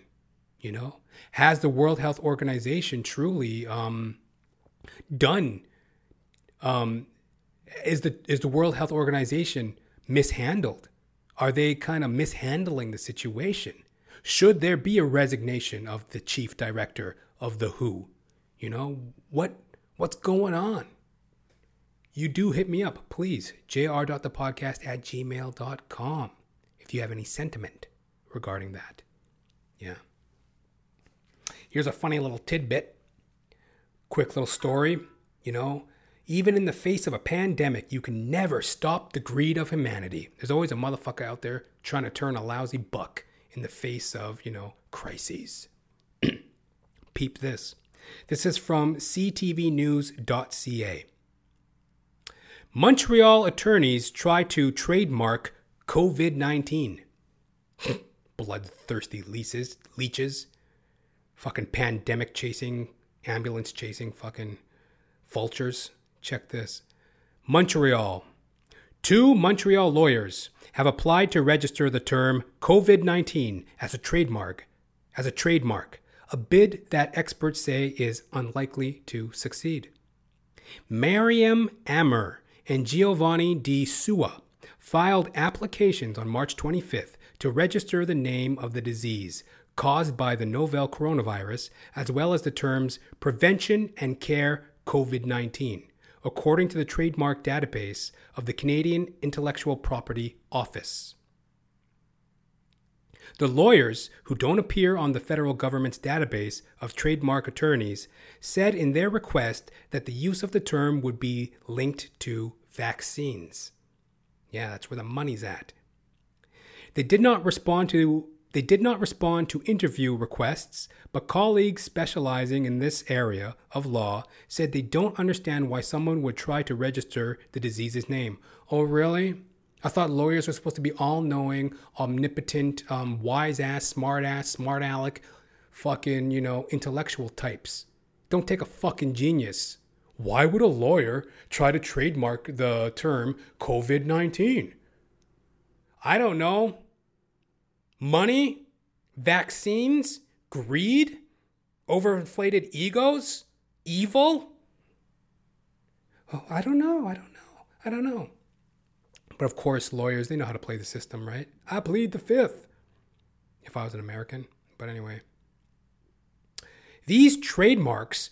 You know, has the World Health Organization truly um, done? Um, is the is the World Health Organization mishandled? Are they kind of mishandling the situation? Should there be a resignation of the chief director of the WHO? You know what what's going on? You do hit me up, please. jr.thepodcast at gmail.com if you have any sentiment regarding that. Yeah. Here's a funny little tidbit. Quick little story. You know, even in the face of a pandemic, you can never stop the greed of humanity. There's always a motherfucker out there trying to turn a lousy buck in the face of, you know, crises. [clears throat] Peep this. This is from ctvnews.ca. Montreal attorneys try to trademark COVID 19. [laughs] Bloodthirsty leases, leeches fucking pandemic chasing, ambulance chasing fucking vultures. Check this. Montreal. Two Montreal lawyers have applied to register the term COVID 19 as a trademark, as a trademark, a bid that experts say is unlikely to succeed. Mariam Amer and Giovanni Di Sua filed applications on March 25th to register the name of the disease caused by the novel coronavirus, as well as the terms prevention and care COVID 19, according to the trademark database of the Canadian Intellectual Property Office. The lawyers, who don't appear on the federal government's database of trademark attorneys, said in their request that the use of the term would be linked to vaccines. Yeah, that's where the money's at. They did not respond to they did not respond to interview requests, but colleagues specializing in this area of law said they don't understand why someone would try to register the disease's name. Oh, really? I thought lawyers were supposed to be all knowing, omnipotent, um, wise ass, smart ass, smart aleck, fucking, you know, intellectual types. Don't take a fucking genius. Why would a lawyer try to trademark the term COVID 19? I don't know money, vaccines, greed, overinflated egos, evil? Oh, I don't know. I don't know. I don't know. But of course, lawyers, they know how to play the system, right? I plead the fifth if I was an American. But anyway, these trademarks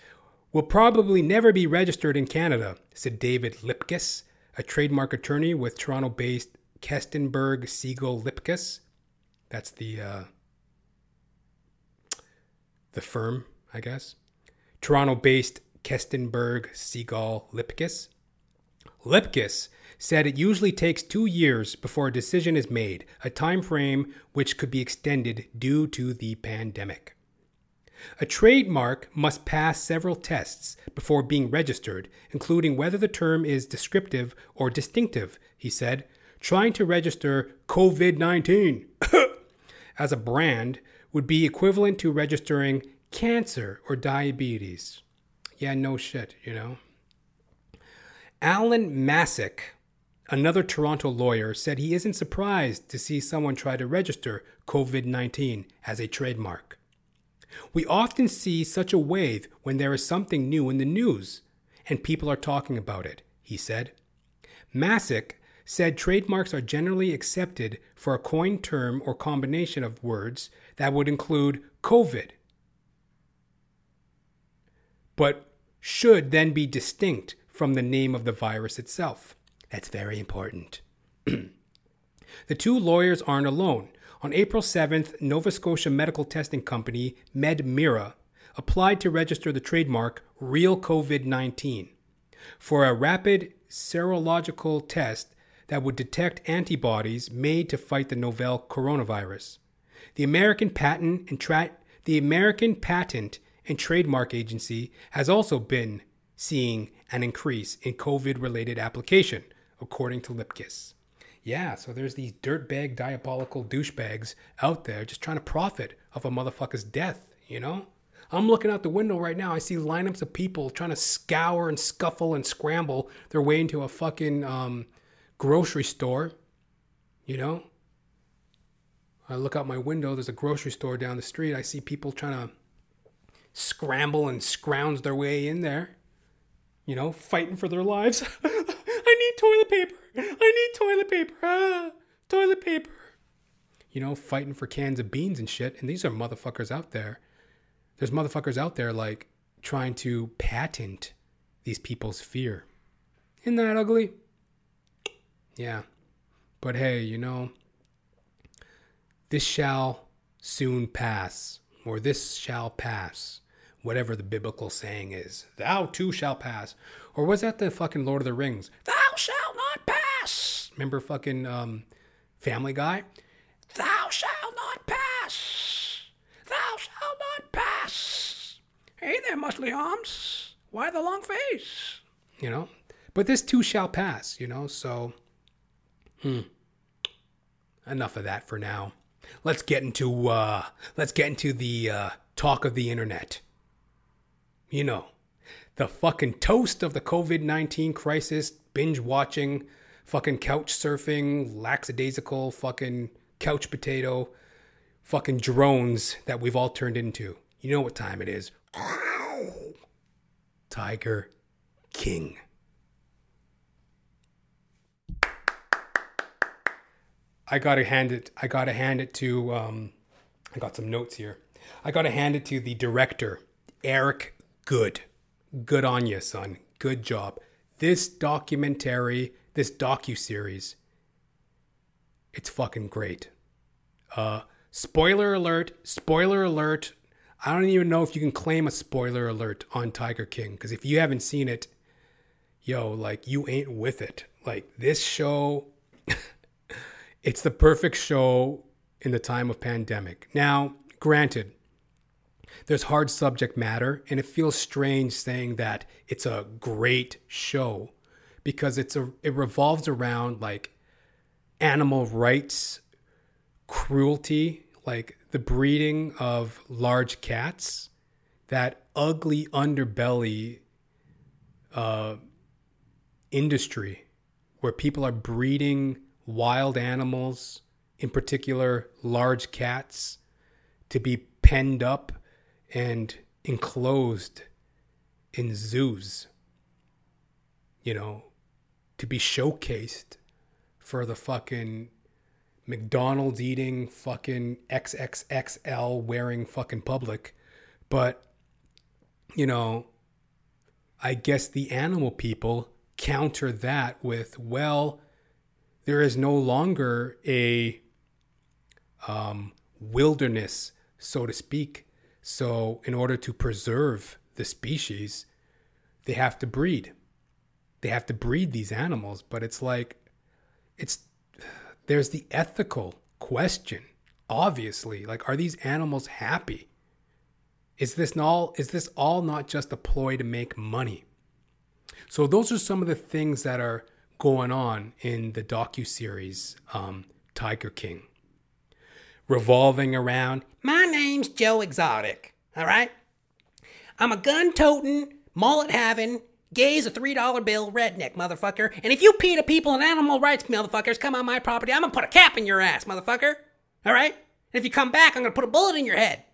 will probably never be registered in Canada, said David Lipkus, a trademark attorney with Toronto based Kestenberg Siegal Lipkus. That's the uh, the firm, I guess. Toronto-based Kestenberg Siegal Lipkus. Lipkus said it usually takes two years before a decision is made, a time frame which could be extended due to the pandemic. A trademark must pass several tests before being registered, including whether the term is descriptive or distinctive, he said, trying to register COVID 19 [laughs] as a brand would be equivalent to registering cancer or diabetes. Yeah, no shit, you know. Alan Masick, another Toronto lawyer, said he isn't surprised to see someone try to register COVID 19 as a trademark. We often see such a wave when there is something new in the news and people are talking about it, he said. Masick said trademarks are generally accepted for a coined term or combination of words that would include COVID, but should then be distinct from the name of the virus itself. That's very important. [clears throat] the two lawyers aren't alone. On April 7th, Nova Scotia medical testing company MedMira applied to register the trademark Real COVID 19 for a rapid serological test that would detect antibodies made to fight the novel coronavirus. The American Patent and Tra- the American Patent and Trademark Agency has also been seeing an increase in COVID related application, according to Lipkus. Yeah, so there's these dirtbag, diabolical douchebags out there just trying to profit off a motherfucker's death, you know? I'm looking out the window right now. I see lineups of people trying to scour and scuffle and scramble their way into a fucking um, grocery store, you know? I look out my window, there's a grocery store down the street. I see people trying to scramble and scrounge their way in there, you know, fighting for their lives. [laughs] I need toilet paper. I need toilet paper. Ah, toilet paper. You know, fighting for cans of beans and shit. And these are motherfuckers out there. There's motherfuckers out there like trying to patent these people's fear. Isn't that ugly? Yeah. But hey, you know, this shall soon pass, or this shall pass, whatever the biblical saying is. Thou too shall pass. Or was that the fucking Lord of the Rings? Thou shalt not pass. Remember fucking um, Family Guy? Thou shalt not pass. Thou shalt not pass. Hey there, muscly arms. Why the long face? You know? But this too shall pass, you know? So, hmm. Enough of that for now let's get into uh, let's get into the uh, talk of the internet. You know, the fucking toast of the COVID nineteen crisis, binge watching, fucking couch surfing, lackadaisical, fucking couch potato, fucking drones that we've all turned into. You know what time it is? Tiger King. I gotta hand it. I gotta hand it to. Um, I got some notes here. I gotta hand it to the director, Eric Goode. Good on you, son. Good job. This documentary, this docu series, it's fucking great. Uh, spoiler alert! Spoiler alert! I don't even know if you can claim a spoiler alert on Tiger King because if you haven't seen it, yo, like you ain't with it. Like this show. [laughs] It's the perfect show in the time of pandemic. Now, granted, there's hard subject matter, and it feels strange saying that it's a great show because it's a it revolves around like animal rights, cruelty, like the breeding of large cats, that ugly underbelly uh, industry where people are breeding wild animals, in particular large cats, to be penned up and enclosed in zoos, you know, to be showcased for the fucking McDonald's eating fucking XXXL wearing fucking public. But, you know, I guess the animal people counter that with, well, there is no longer a um, wilderness, so to speak. So, in order to preserve the species, they have to breed. They have to breed these animals, but it's like, it's there's the ethical question. Obviously, like, are these animals happy? Is this all? Is this all not just a ploy to make money? So those are some of the things that are going on in the docu series um, Tiger King, revolving around my name's Joe Exotic. All right, I'm a gun toting, mullet having, gays a three dollar bill redneck motherfucker. And if you PETA people and animal rights motherfuckers come on my property, I'm gonna put a cap in your ass, motherfucker. All right. And if you come back, I'm gonna put a bullet in your head.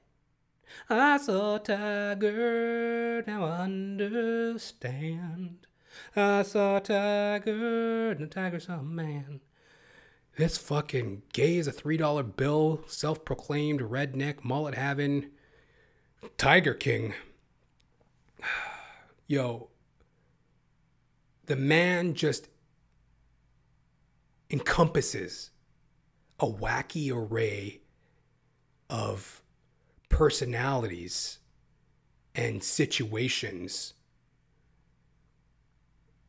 I saw Tiger, now I understand. I saw a tiger, and the tiger saw a man. This fucking gay as a $3 bill, self proclaimed redneck, mullet having Tiger King. [sighs] Yo, the man just encompasses a wacky array of personalities and situations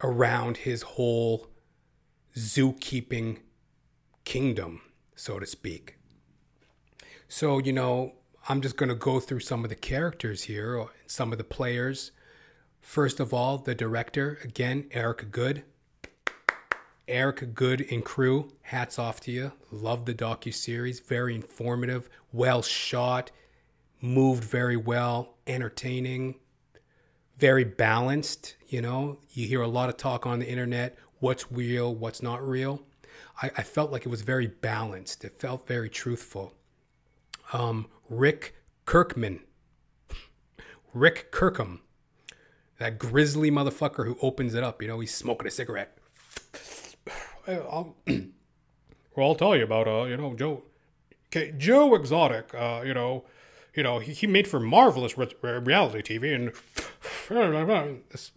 around his whole zookeeping kingdom, so to speak. So, you know, I'm just going to go through some of the characters here, some of the players. First of all, the director, again, Eric Goode. Eric Goode and crew, hats off to you. Love the docu series, very informative, well shot, moved very well, entertaining, very balanced. You know, you hear a lot of talk on the internet what's real, what's not real. I, I felt like it was very balanced, it felt very truthful. Um, Rick Kirkman, Rick Kirkham, that grizzly motherfucker who opens it up. You know, he's smoking a cigarette. I'll, [clears throat] well, I'll tell you about uh, you know, Joe, okay, Joe Exotic. Uh, you know, you know, he, he made for marvelous re- reality TV, and [laughs] this,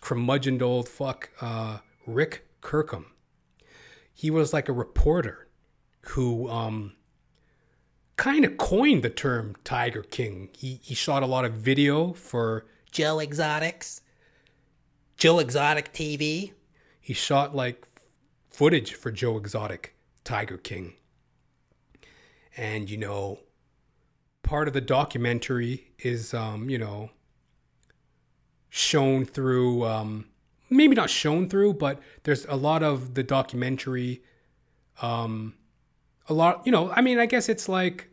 curmudgeoned old fuck, uh, Rick Kirkham. He was like a reporter who um, kind of coined the term Tiger King. He he shot a lot of video for Joe Exotics, Joe Exotic TV. He shot like footage for Joe Exotic, Tiger King. And you know, part of the documentary is um, you know, shown through um maybe not shown through, but there's a lot of the documentary um a lot, you know, I mean, I guess it's like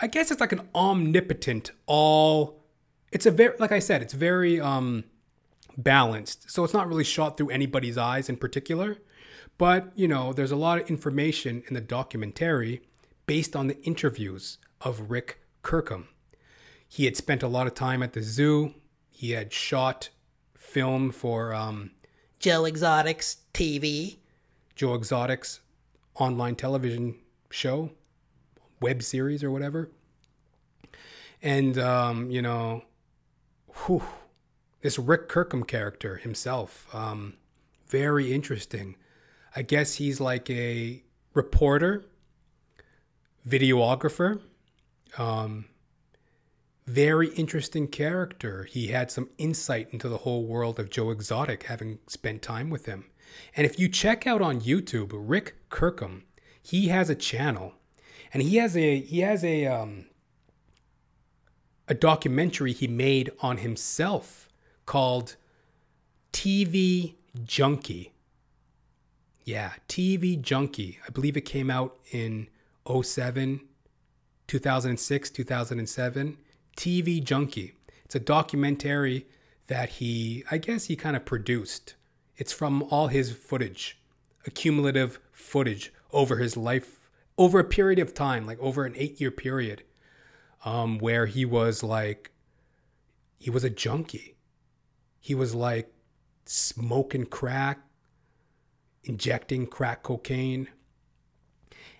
I guess it's like an omnipotent all it's a very like I said, it's very um balanced. So it's not really shot through anybody's eyes in particular. But, you know, there's a lot of information in the documentary based on the interviews of Rick Kirkham. He had spent a lot of time at the zoo. He had shot film for um, Joe Exotics TV. Joe Exotics online television show, web series or whatever. And, um, you know, whew, this Rick Kirkham character himself, um, very interesting. I guess he's like a reporter, videographer, um, very interesting character. He had some insight into the whole world of Joe Exotic, having spent time with him. And if you check out on YouTube, Rick Kirkham, he has a channel, and he has a he has a um, a documentary he made on himself called TV Junkie. Yeah, TV Junkie. I believe it came out in 07, 2006, 2007. TV Junkie. It's a documentary that he, I guess he kind of produced. It's from all his footage, accumulative footage over his life, over a period of time, like over an eight year period, um, where he was like, he was a junkie. He was like smoking crack, injecting crack cocaine.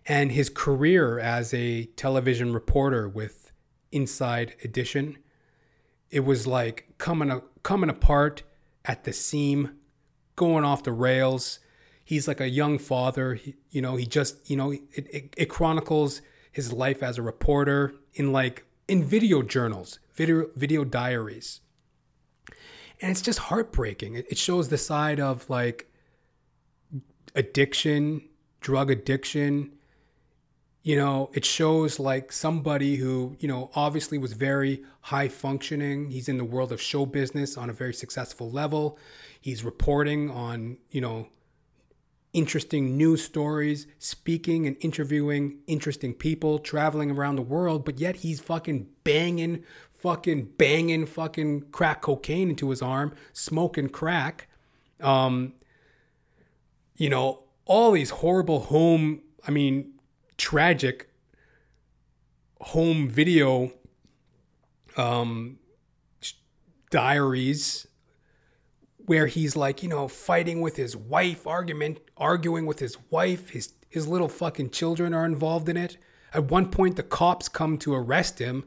And his career as a television reporter with Inside Edition, it was like coming coming apart at the seam, going off the rails. He's like a young father. He, you know, he just you know it, it, it chronicles his life as a reporter in like in video journals, video video diaries, and it's just heartbreaking. It, it shows the side of like addiction, drug addiction. You know, it shows like somebody who, you know, obviously was very high functioning. He's in the world of show business on a very successful level. He's reporting on, you know, interesting news stories, speaking and interviewing interesting people, traveling around the world, but yet he's fucking banging, fucking banging fucking crack cocaine into his arm, smoking crack. Um, you know, all these horrible home, I mean, tragic home video um, diaries where he's like, you know, fighting with his wife, argument, arguing with his wife, his his little fucking children are involved in it. At one point the cops come to arrest him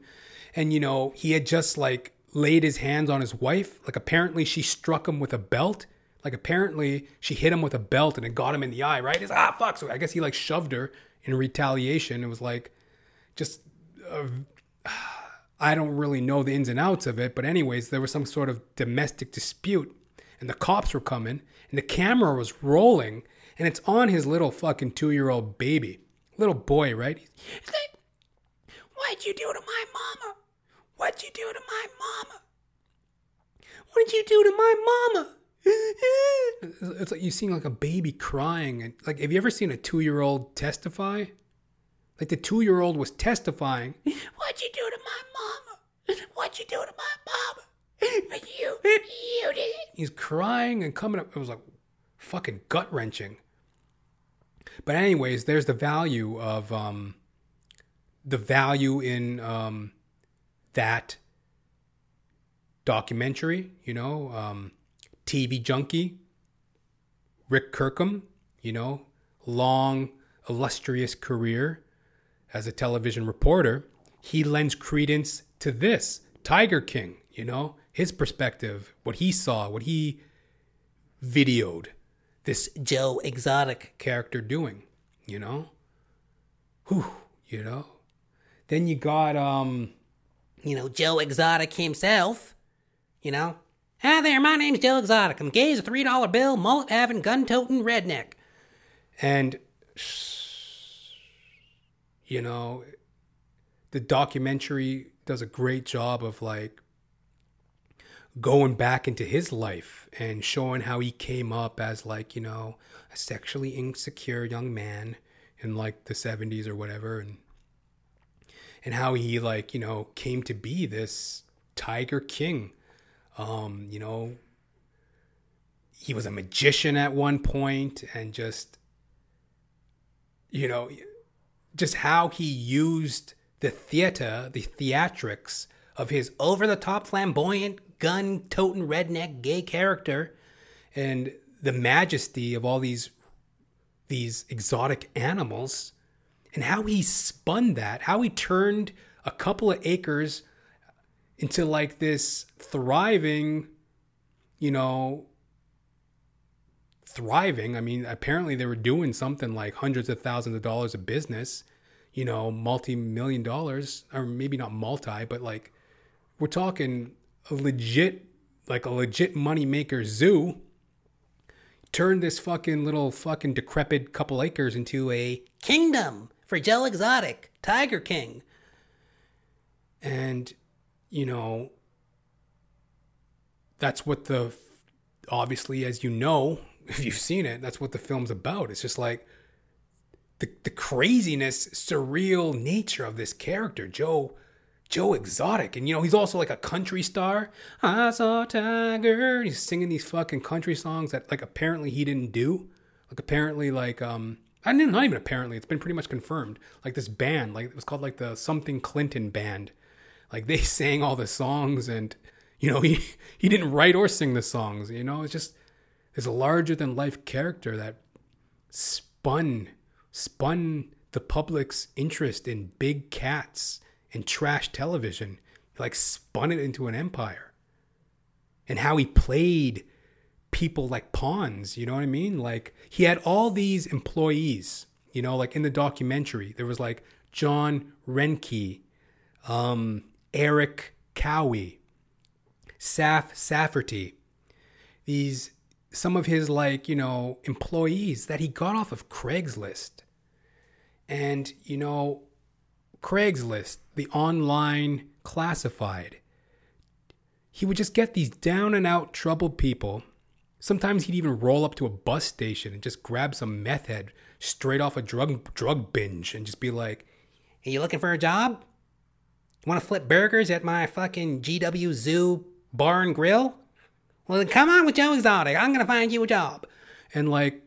and you know, he had just like laid his hands on his wife, like apparently she struck him with a belt like apparently she hit him with a belt and it got him in the eye, right? He's ah fuck. So I guess he like shoved her in retaliation. It was like just uh, [sighs] I don't really know the ins and outs of it, but anyways, there was some sort of domestic dispute, and the cops were coming, and the camera was rolling, and it's on his little fucking two year old baby, little boy, right? He's like, What'd you do to my mama? What'd you do to my mama? What did you do to my mama? [laughs] It's like you seeing like a baby crying, and like, have you ever seen a two year old testify? Like the two year old was testifying. [laughs] What'd you do to my mama? [laughs] What'd you do to my mama? You, you did it. He's crying and coming up. It was like fucking gut wrenching. But anyways, there's the value of um, the value in um, that documentary. You know, um, TV junkie, Rick Kirkham. You know, long illustrious career as a television reporter. He lends credence to this Tiger King. You know, his perspective, what he saw, what he videoed this Joe Exotic. character doing, you know? Whew, you know? Then you got um You know, Joe Exotic himself. You know? Hi there, my name's Joe Exotic. I'm gay as a $3 bill, mullet having, gun toting redneck. and you know the documentary does a great job of like going back into his life and showing how he came up as like you know a sexually insecure young man in like the 70s or whatever and and how he like you know came to be this tiger king um you know he was a magician at one point and just you know just how he used the theater the theatrics of his over the top flamboyant gun toting redneck gay character and the majesty of all these these exotic animals and how he spun that how he turned a couple of acres into like this thriving you know thriving. I mean, apparently they were doing something like hundreds of thousands of dollars of business, you know, multi million dollars, or maybe not multi, but like we're talking a legit, like a legit money maker zoo. Turned this fucking little fucking decrepit couple acres into a Kingdom for Joe Exotic, Tiger King. and you know that's what the obviously as you know [laughs] if you've seen it that's what the film's about it's just like the, the craziness surreal nature of this character joe joe exotic and you know he's also like a country star i saw tiger he's singing these fucking country songs that like apparently he didn't do like apparently like um I mean, not even apparently. It's been pretty much confirmed. Like this band, like it was called like the something Clinton band. Like they [laughs] sang all the songs, and you know [laughs] he he didn't write or sing the songs. You know, it's just this larger than life character that spun spun the public's interest in big cats and trash television. Like spun it into an empire, and how he played people like pawns. You know what I mean? Like he had all these employees. You know, like in the documentary, there was like John Reinke, um, Erik Cowie, Saff Saffery. These some of his like you know employees that he got off of Craigslist, and you know, Craigslist, the online classified. He would just get these down and out troubled people Sometimes he'd even roll up to a bus station and just grab some meth head straight off a drug drug binge and just be like, Are you looking for a job? Want to flip burgers at my fucking GW Zoo Bar and Grill? Well, then come on with Joe Exotic. I'm going to find you a job. and like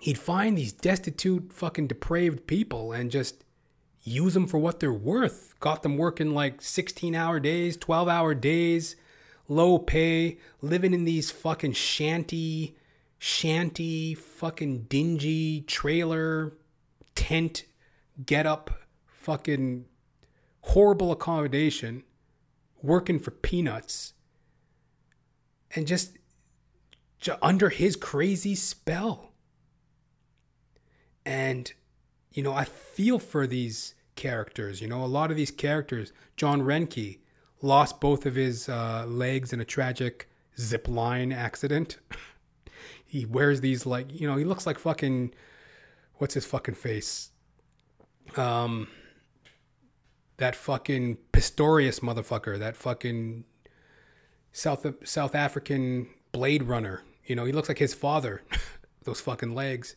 he'd find these destitute fucking depraved people and just use them for what they're worth. Got them working like 16 hour days, 12 hour days, low pay, living in these fucking shanty, shanty, fucking dingy trailer, tent, get up, fucking horrible accommodation, working for peanuts, and just, ju- under his crazy spell. And, you know, I feel for these characters. You know, a lot of these characters, John Reinke lost both of his uh, legs in a tragic zip line accident. [laughs] he wears these like you know he looks like fucking what's his fucking face um that fucking Pistorius motherfucker that fucking South South African Blade Runner. You know he looks like his father [laughs] those fucking legs.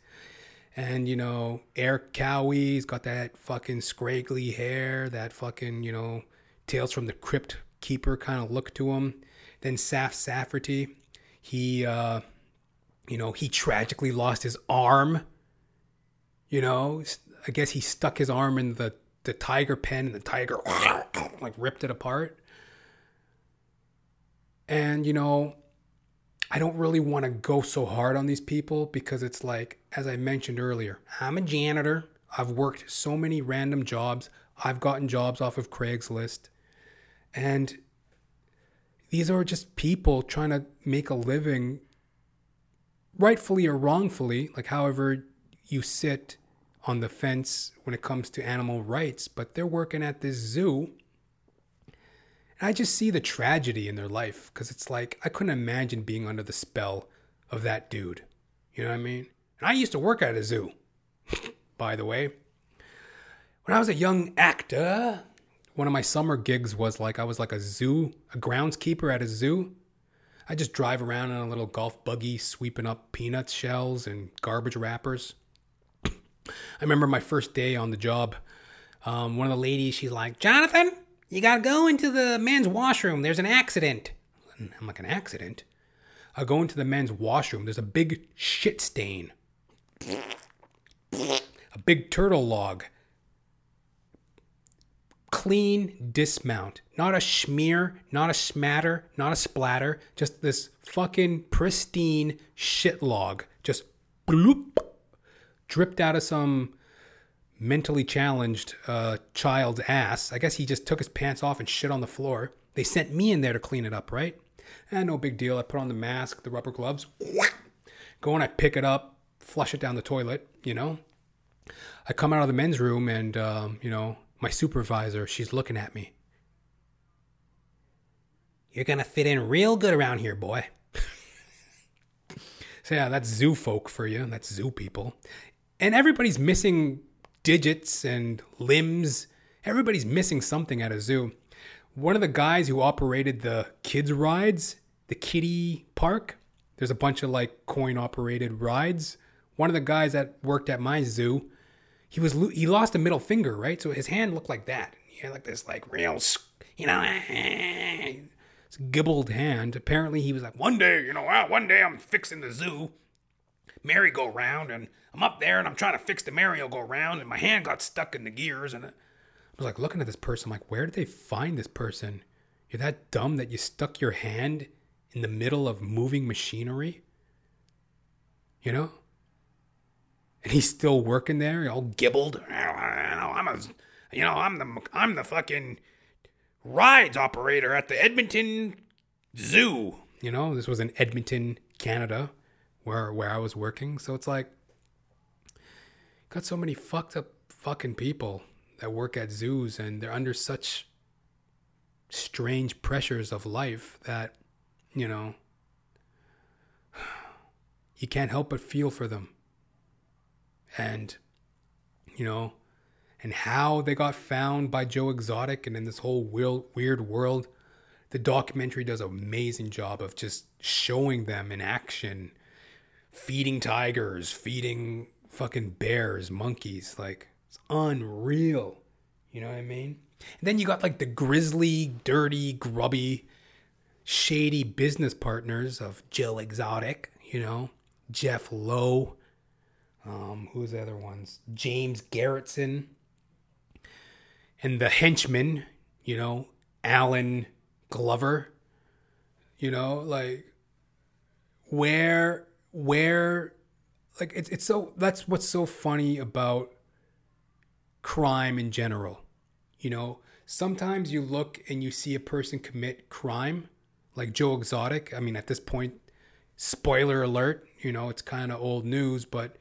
And you know Erik Cowie's got that fucking scraggly hair that fucking you know Tales from the Crypt Keeper kind of look to him. Then Saff Saffery he uh you know, he tragically lost his arm. You know, I guess he stuck his arm in the, the tiger pen and the tiger [clears throat] like ripped it apart. And, you know, I don't really want to go so hard on these people because it's like, as I mentioned earlier, I'm a janitor. I've worked so many random jobs. I've gotten jobs off of Craigslist. And these are just people trying to make a living rightfully or wrongfully, like however you sit on the fence when it comes to animal rights, but they're working at this zoo. And I just see the tragedy in their life because it's like I couldn't imagine being under the spell of that dude. You know what I mean? And I used to work at a zoo, [laughs] by the way. When I was a young actor, one of my summer gigs was like I was like a zoo, a groundskeeper at a zoo. I just drive around in a little golf buggy sweeping up peanut shells and garbage wrappers. I remember my first day on the job. Um, one of the ladies, she's like, Jonathan, you gotta go into the men's washroom. There's an accident. I'm like, an accident? I go into the men's washroom. There's a big shit stain, a big turtle log clean dismount. Not a smear, not a smatter, not a splatter. Just this fucking pristine shit log. Just bloop, dripped out of some mentally challenged uh, child's ass. I guess he just took his pants off and shit on the floor. They sent me in there to clean it up, right? And eh, no big deal. I put on the mask, the rubber gloves, go and I pick it up, flush it down the toilet, you know? I come out of the men's room and, um, you know, my supervisor, she's looking at me. You're gonna fit in real good around here, boy. [laughs] so yeah, that's zoo folk for you. That's zoo people. And everybody's missing digits and limbs. Everybody's missing something at a zoo. One of the guys who operated the kids rides, the kitty park, there's a bunch of like coin operated rides. One of the guys that worked at my zoo, he was he lost a middle finger, right? So his hand looked like that. He had like this like real, you know, [laughs] gibbled hand. Apparently, he was like, one day, you know, one day I'm fixing the zoo merry-go-round, and I'm up there and I'm trying to fix the merry-go-round, and my hand got stuck in the gears, and I was like looking at this person, like, where did they find this person? You're that dumb that you stuck your hand in the middle of moving machinery? You know? and he's still working there, all gibbled. I'm a, you know, I'm the I'm the fucking rides operator at the Edmonton Zoo. You know, this was in Edmonton, Canada, where where I was working. So it's like, got so many fucked up fucking people that work at zoos, and they're under such strange pressures of life that, you know, [sighs] you can't help but feel for them. And you know and how they got found by Joe Exotic and in this whole weird world the documentary does an amazing job of just showing them in action feeding tigers feeding fucking bears monkeys like it's unreal you know what i mean and then you got like the grisly dirty grubby shady business partners of joe exotic you know jeff lowe um, who's the other ones? James Garretson. And the henchman, you know, Allen Glover. You know, like where where like it's it's so that's what's so funny about crime in general. You know, sometimes you look and you see a person commit crime, like Joe Exotic. I mean, at this point, spoiler alert, you know, it's kind of old news, but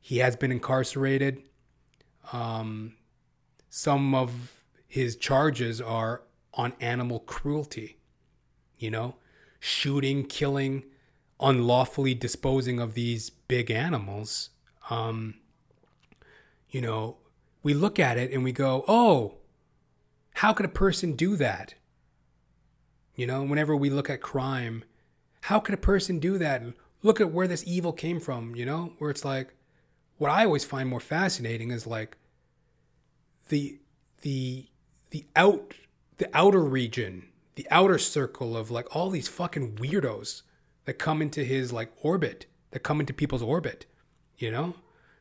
he has been incarcerated. Um, some of his charges are on animal cruelty, you know, shooting, killing, unlawfully disposing of these big animals, um, you know, we look at it and we go, oh, how could a person do that? You know, whenever we look at crime, how could a person do that? Look at where this evil came from, you know, where it's like, what I always find more fascinating is like the the the out the outer region, the outer circle of like all these fucking weirdos that come into his like orbit, that come into people's orbit, you know?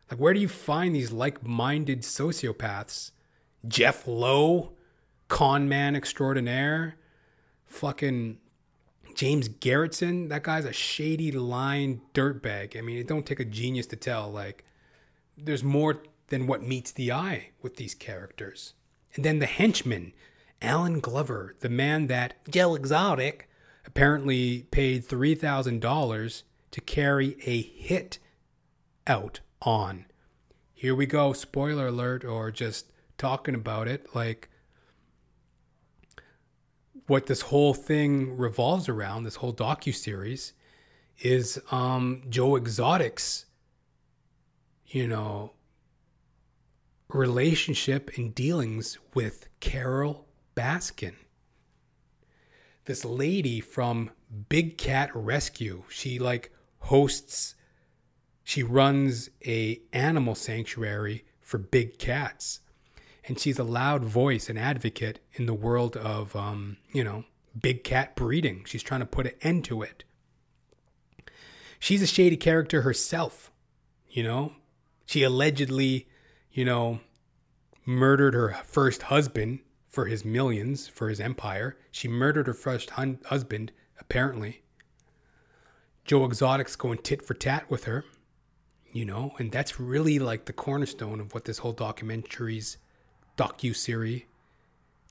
Like where do you find these like-minded sociopaths? Jeff Lowe, con man extraordinaire, fucking James Garretson, that guy's a shady line dirtbag. I mean, it don't take a genius to tell like there's more than what meets the eye with these characters. And then the henchman, Allen Glover, the man that Joe Exotic apparently paid $3,000 to carry a hit out on. Here we go, spoiler alert, or just talking about it. Like, what this whole thing revolves around, this whole docu series, is um, Joe Exotic's, you know, relationship and dealings with Carole Baskin. This lady from Big Cat Rescue, she like hosts she runs a animal sanctuary for big cats. And she's a loud voice and advocate in the world of um, you know big cat breeding. She's trying to put an end to it. She's a shady character herself you know? She allegedly you know murdered her first husband for his millions for his empire. She murdered her first hun- husband apparently joe exotic's going tit for tat with her you know and that's really like the cornerstone of what this whole documentary's docu series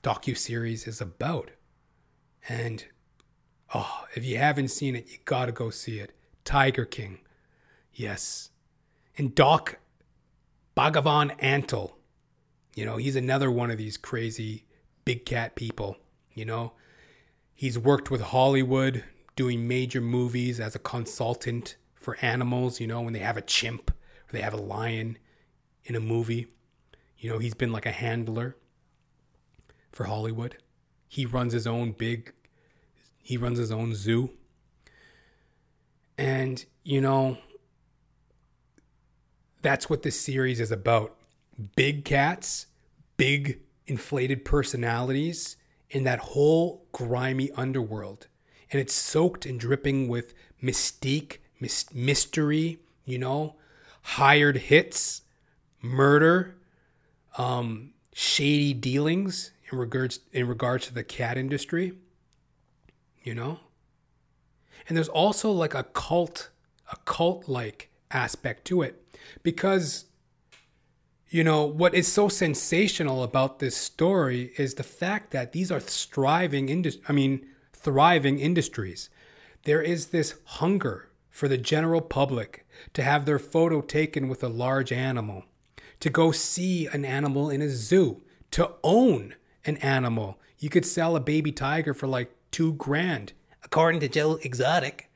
docu series is about. And oh, if you haven't seen it, you gotta go see it. Tiger King, yes, and Doc Bhagavan Antle. You know, he's another one of these crazy big cat people. You know, he's worked with Hollywood doing major movies as a consultant for animals. You know, when they have a chimp or they have a lion in a movie you know, he's been like a handler for Hollywood. He runs his own big, he runs his own zoo. And, you know, that's what this series is about. Big cats, big inflated personalities in that whole grimy underworld. And it's soaked and dripping with mystique, mystery, you know, hired hits, murder, um, shady dealings in regards in regards to the cat industry. You know, and there's also like a cult, a cult like aspect to it, because you know what is so sensational about this story is the fact that these are thriving indus- I mean thriving industries. There is this hunger for the general public to have their photo taken with a large animal to go see an animal in a zoo, to own an animal. You could sell a baby tiger for like two grand, according to Joe Exotic.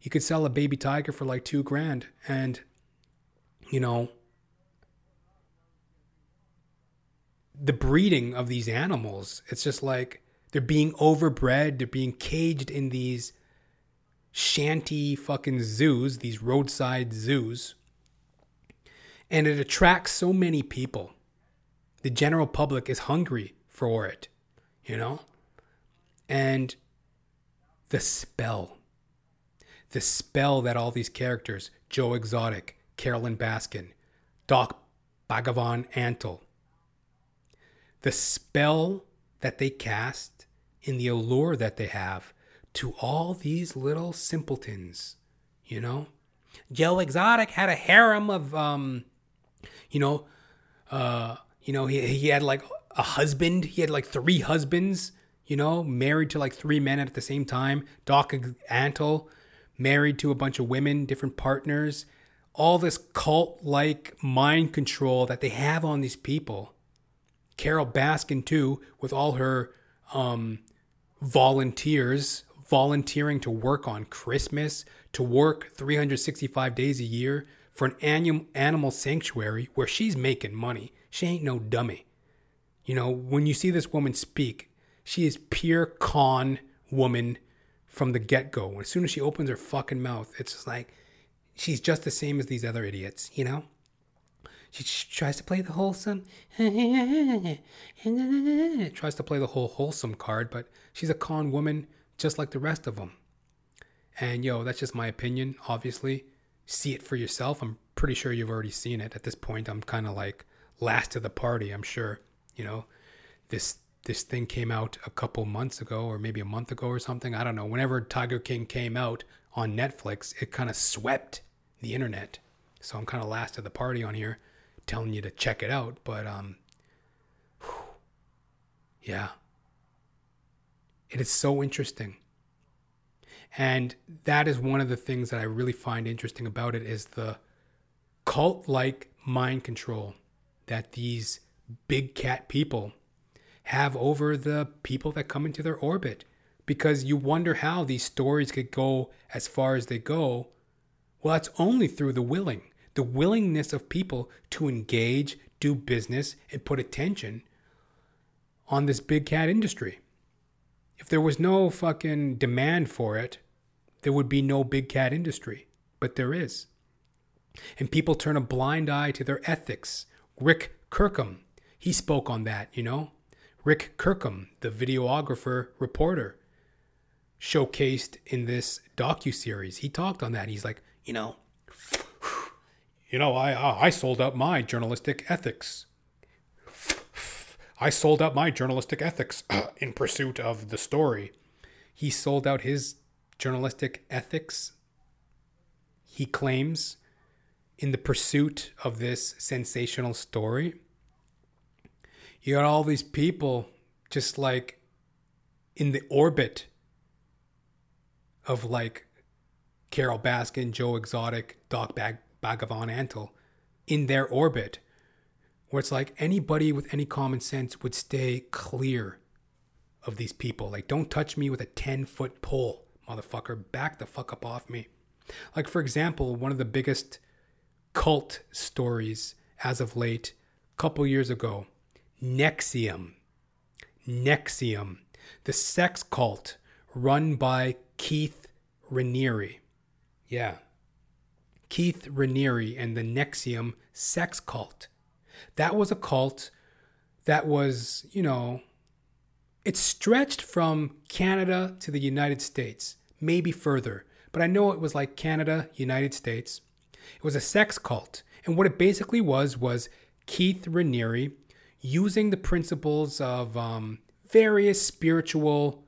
You could sell a baby tiger for like two grand. And, you know, the breeding of these animals, it's just like they're being overbred, they're being caged in these shanty fucking zoos, these roadside zoos and it attracts so many people. The general public is hungry for it, you know? And the spell, the spell that all these characters, Joe Exotic, Carolyn Baskin, Doc Bhagavan Antle, the spell that they cast in the allure that they have to all these little simpletons, you know? Joe Exotic had a harem of um, you know, uh, you know, he he had like a husband. He had like three husbands. You know, married to like three men at the same time. Doc Antle, married to a bunch of women, different partners. All this cult like mind control that they have on these people. Carole Baskin too, with all her um, volunteers, volunteering to work on Christmas, to work 365 days a year for an annual animal sanctuary where she's making money. She ain't no dummy. You know, when you see this woman speak, she is pure con woman from the get go. As soon as she opens her fucking mouth, it's just like she's just the same as these other idiots, you know? She tries to play the wholesome, [laughs] tries to play the whole wholesome card, but she's a con woman just like the rest of them. And yo, that's just my opinion, obviously. See it for yourself. I'm pretty sure you've already seen it. At this point, I'm kind of like last to the party, I'm sure. You know, this this thing came out a couple months ago or maybe a month ago or something. I don't know. Whenever Tiger King came out on Netflix, it kind of swept the internet. So I'm kind of last to the party on here telling you to check it out, but um whew, yeah. It is so interesting. And that is one of the things that I really find interesting about it is the cult like mind control that these big cat people have over the people that come into their orbit. Because you wonder how these stories could go as far as they go. Well, that's only through the willing, the willingness of people to engage, do business, and put attention on this big cat industry. If there was no fucking demand for it, there would be no big cat industry. But there is. And people turn a blind eye to their ethics. Rick Kirkham, he spoke on that, you know? Rick Kirkham, the videographer reporter, showcased in this docu series. He talked on that. He's like, you know, you know, I I sold out my journalistic ethics. I sold out my journalistic ethics [clears throat] in pursuit of the story. He sold out his journalistic ethics. He claims in the pursuit of this sensational story. You got all these people just like in the orbit of like Carole Baskin, Joe Exotic, Doc Bag- Bhagavan Antle in their orbit, where it's like anybody with any common sense would stay clear of these people. Like, don't touch me with a 10 foot pole, motherfucker. Back the fuck up off me. Like, for example, one of the biggest cult stories as of late, a couple years ago, NXIVM. NXIVM, the sex cult run by Keith Raniere. Yeah. Keith Raniere and the NXIVM sex cult. That was a cult that was, you know, it stretched from Canada to the United States, maybe further, but I know it was like Canada, United States. It was a sex cult. And what it basically was was Keith Raniere using the principles of um, various spiritual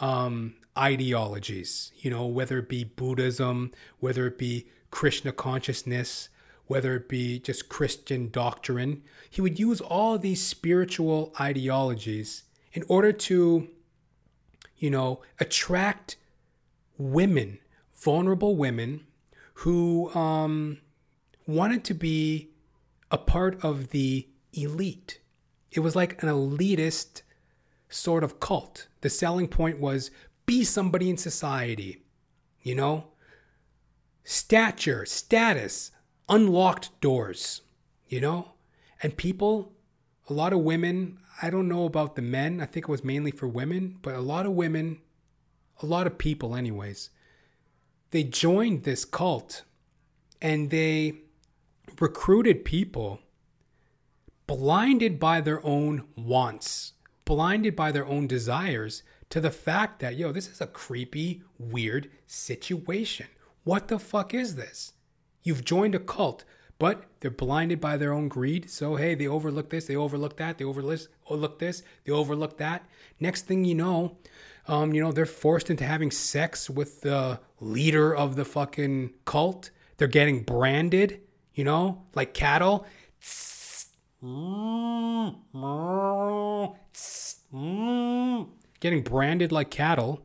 um, ideologies, you know, whether it be Buddhism, whether it be Krishna consciousness, whether it be just Christian doctrine. He would use all these spiritual ideologies in order to, you know, attract women, vulnerable women who um, wanted to be a part of the elite. It was like an elitist sort of cult. The selling point was be somebody in society, you know? Stature, status, unlocked doors, you know? And people, a lot of women, I don't know about the men, I think it was mainly for women, but a lot of women, a lot of people, anyways, they joined this cult and they recruited people blinded by their own wants, blinded by their own desires to the fact that, yo, this is a creepy, weird situation. What the fuck is this? You've joined a cult, but they're blinded by their own greed. So, hey, they overlook this, they overlook that, they overlook this, they overlook that. Next thing you know, um, you know, they're forced into having sex with the leader of the fucking cult. They're getting branded, you know, like cattle. Mm, mm, mm. Getting branded like cattle,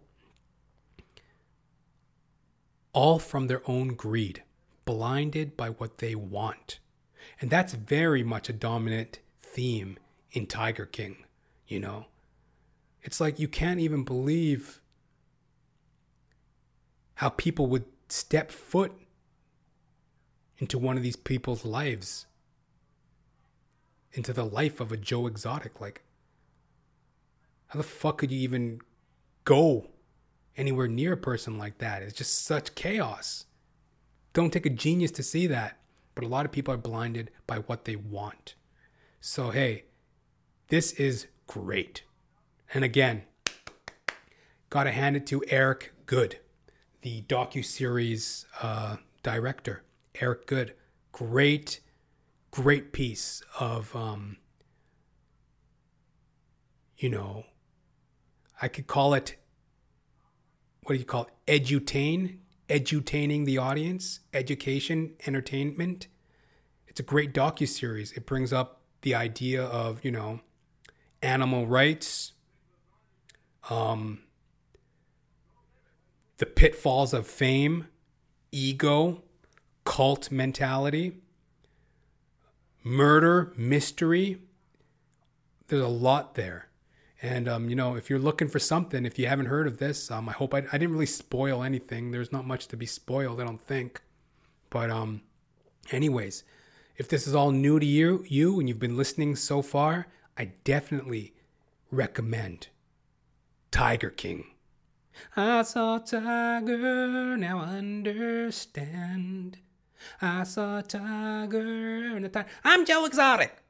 all from their own greed, blinded by what they want. And that's very much a dominant theme in Tiger King, you know? It's like you can't even believe how people would step foot into one of these people's lives, into the life of a Joe Exotic. Like, how the fuck could you even go anywhere near a person like that? It's just such chaos. Don't take a genius to see that, but a lot of people are blinded by what they want. So, hey, this is great. And again, gotta hand it to Eric Goode, the docu series uh, director. Eric Goode, great, great piece of, um, you know, I could call it. What do you call it? Edutain, edutaining the audience, education, entertainment. It's a great docu series. It brings up the idea of you know animal rights, um, the pitfalls of fame, ego, cult mentality, murder, mystery. There's a lot there. And, um, you know, if you're looking for something, if you haven't heard of this, um, I hope I, I didn't really spoil anything. There's not much to be spoiled, I don't think. But, um, anyways, if this is all new to you, you and you've been listening so far, I definitely recommend Tiger King. I saw Tiger, now understand. I saw Tiger in the time. I'm Joe Exotic,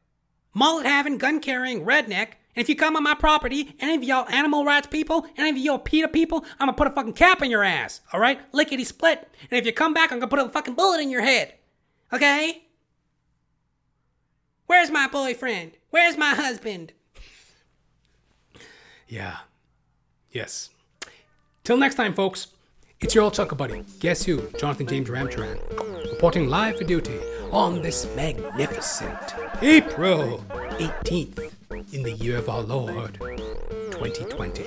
mullet having, gun carrying redneck. And if you come on my property, any of y'all animal rights people, any of y'all PETA people, I'm gonna put a fucking cap in your ass, alright? Lickety split. And if you come back, I'm gonna put a fucking bullet in your head. Okay? Where's my boyfriend? Where's my husband? Yeah. Yes. Till next time, folks, it's your old Chuckle Buddy. Guess who? Jonathan James Ramcharan. Reporting live for duty on this magnificent April 18th in the year of our Lord, 2020.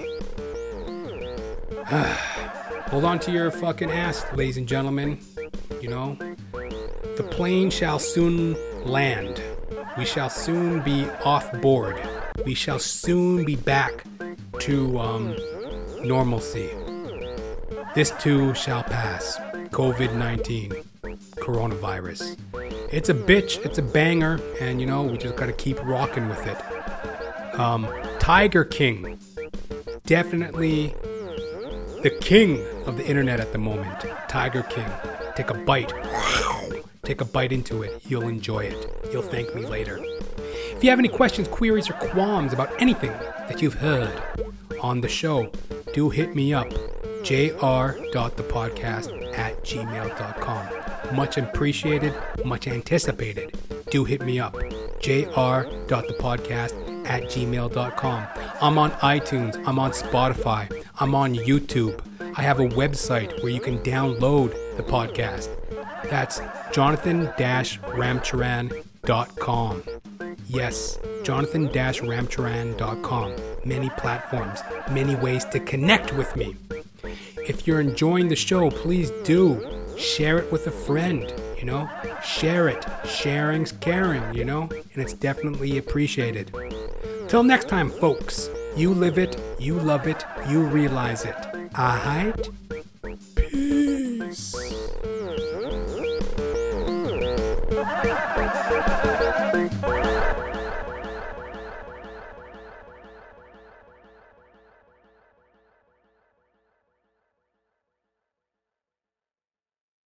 [sighs] Hold on to your fucking ass, ladies and gentlemen. You know, the plane shall soon land. We shall soon be off board. We shall soon be back to um, normalcy. This too shall pass. COVID 19, coronavirus. It's a bitch, it's a banger, and you know, we just gotta keep rocking with it. Um, Tiger King, definitely the king of the internet at the moment. Tiger King. Take a bite. Take a bite into it. You'll enjoy it. You'll thank me later. If you have any questions, queries, or qualms about anything that you've heard on the show, do hit me up. jr.thepodcast at gmail.com. Much appreciated, much anticipated. Do hit me up. jr.thepodcast at gmail.com. I'm on iTunes. I'm on Spotify. I'm on YouTube. I have a website where you can download the podcast. That's jonathan-ramcharan.com. Yes, jonathan-ramcharan.com. Many platforms, many ways to connect with me. If you're enjoying the show, please do share it with a friend, you know? Share it. Sharing's caring, you know? And it's definitely appreciated. Till next time, folks, you live it, you love it, you realize it. Alright? Peace.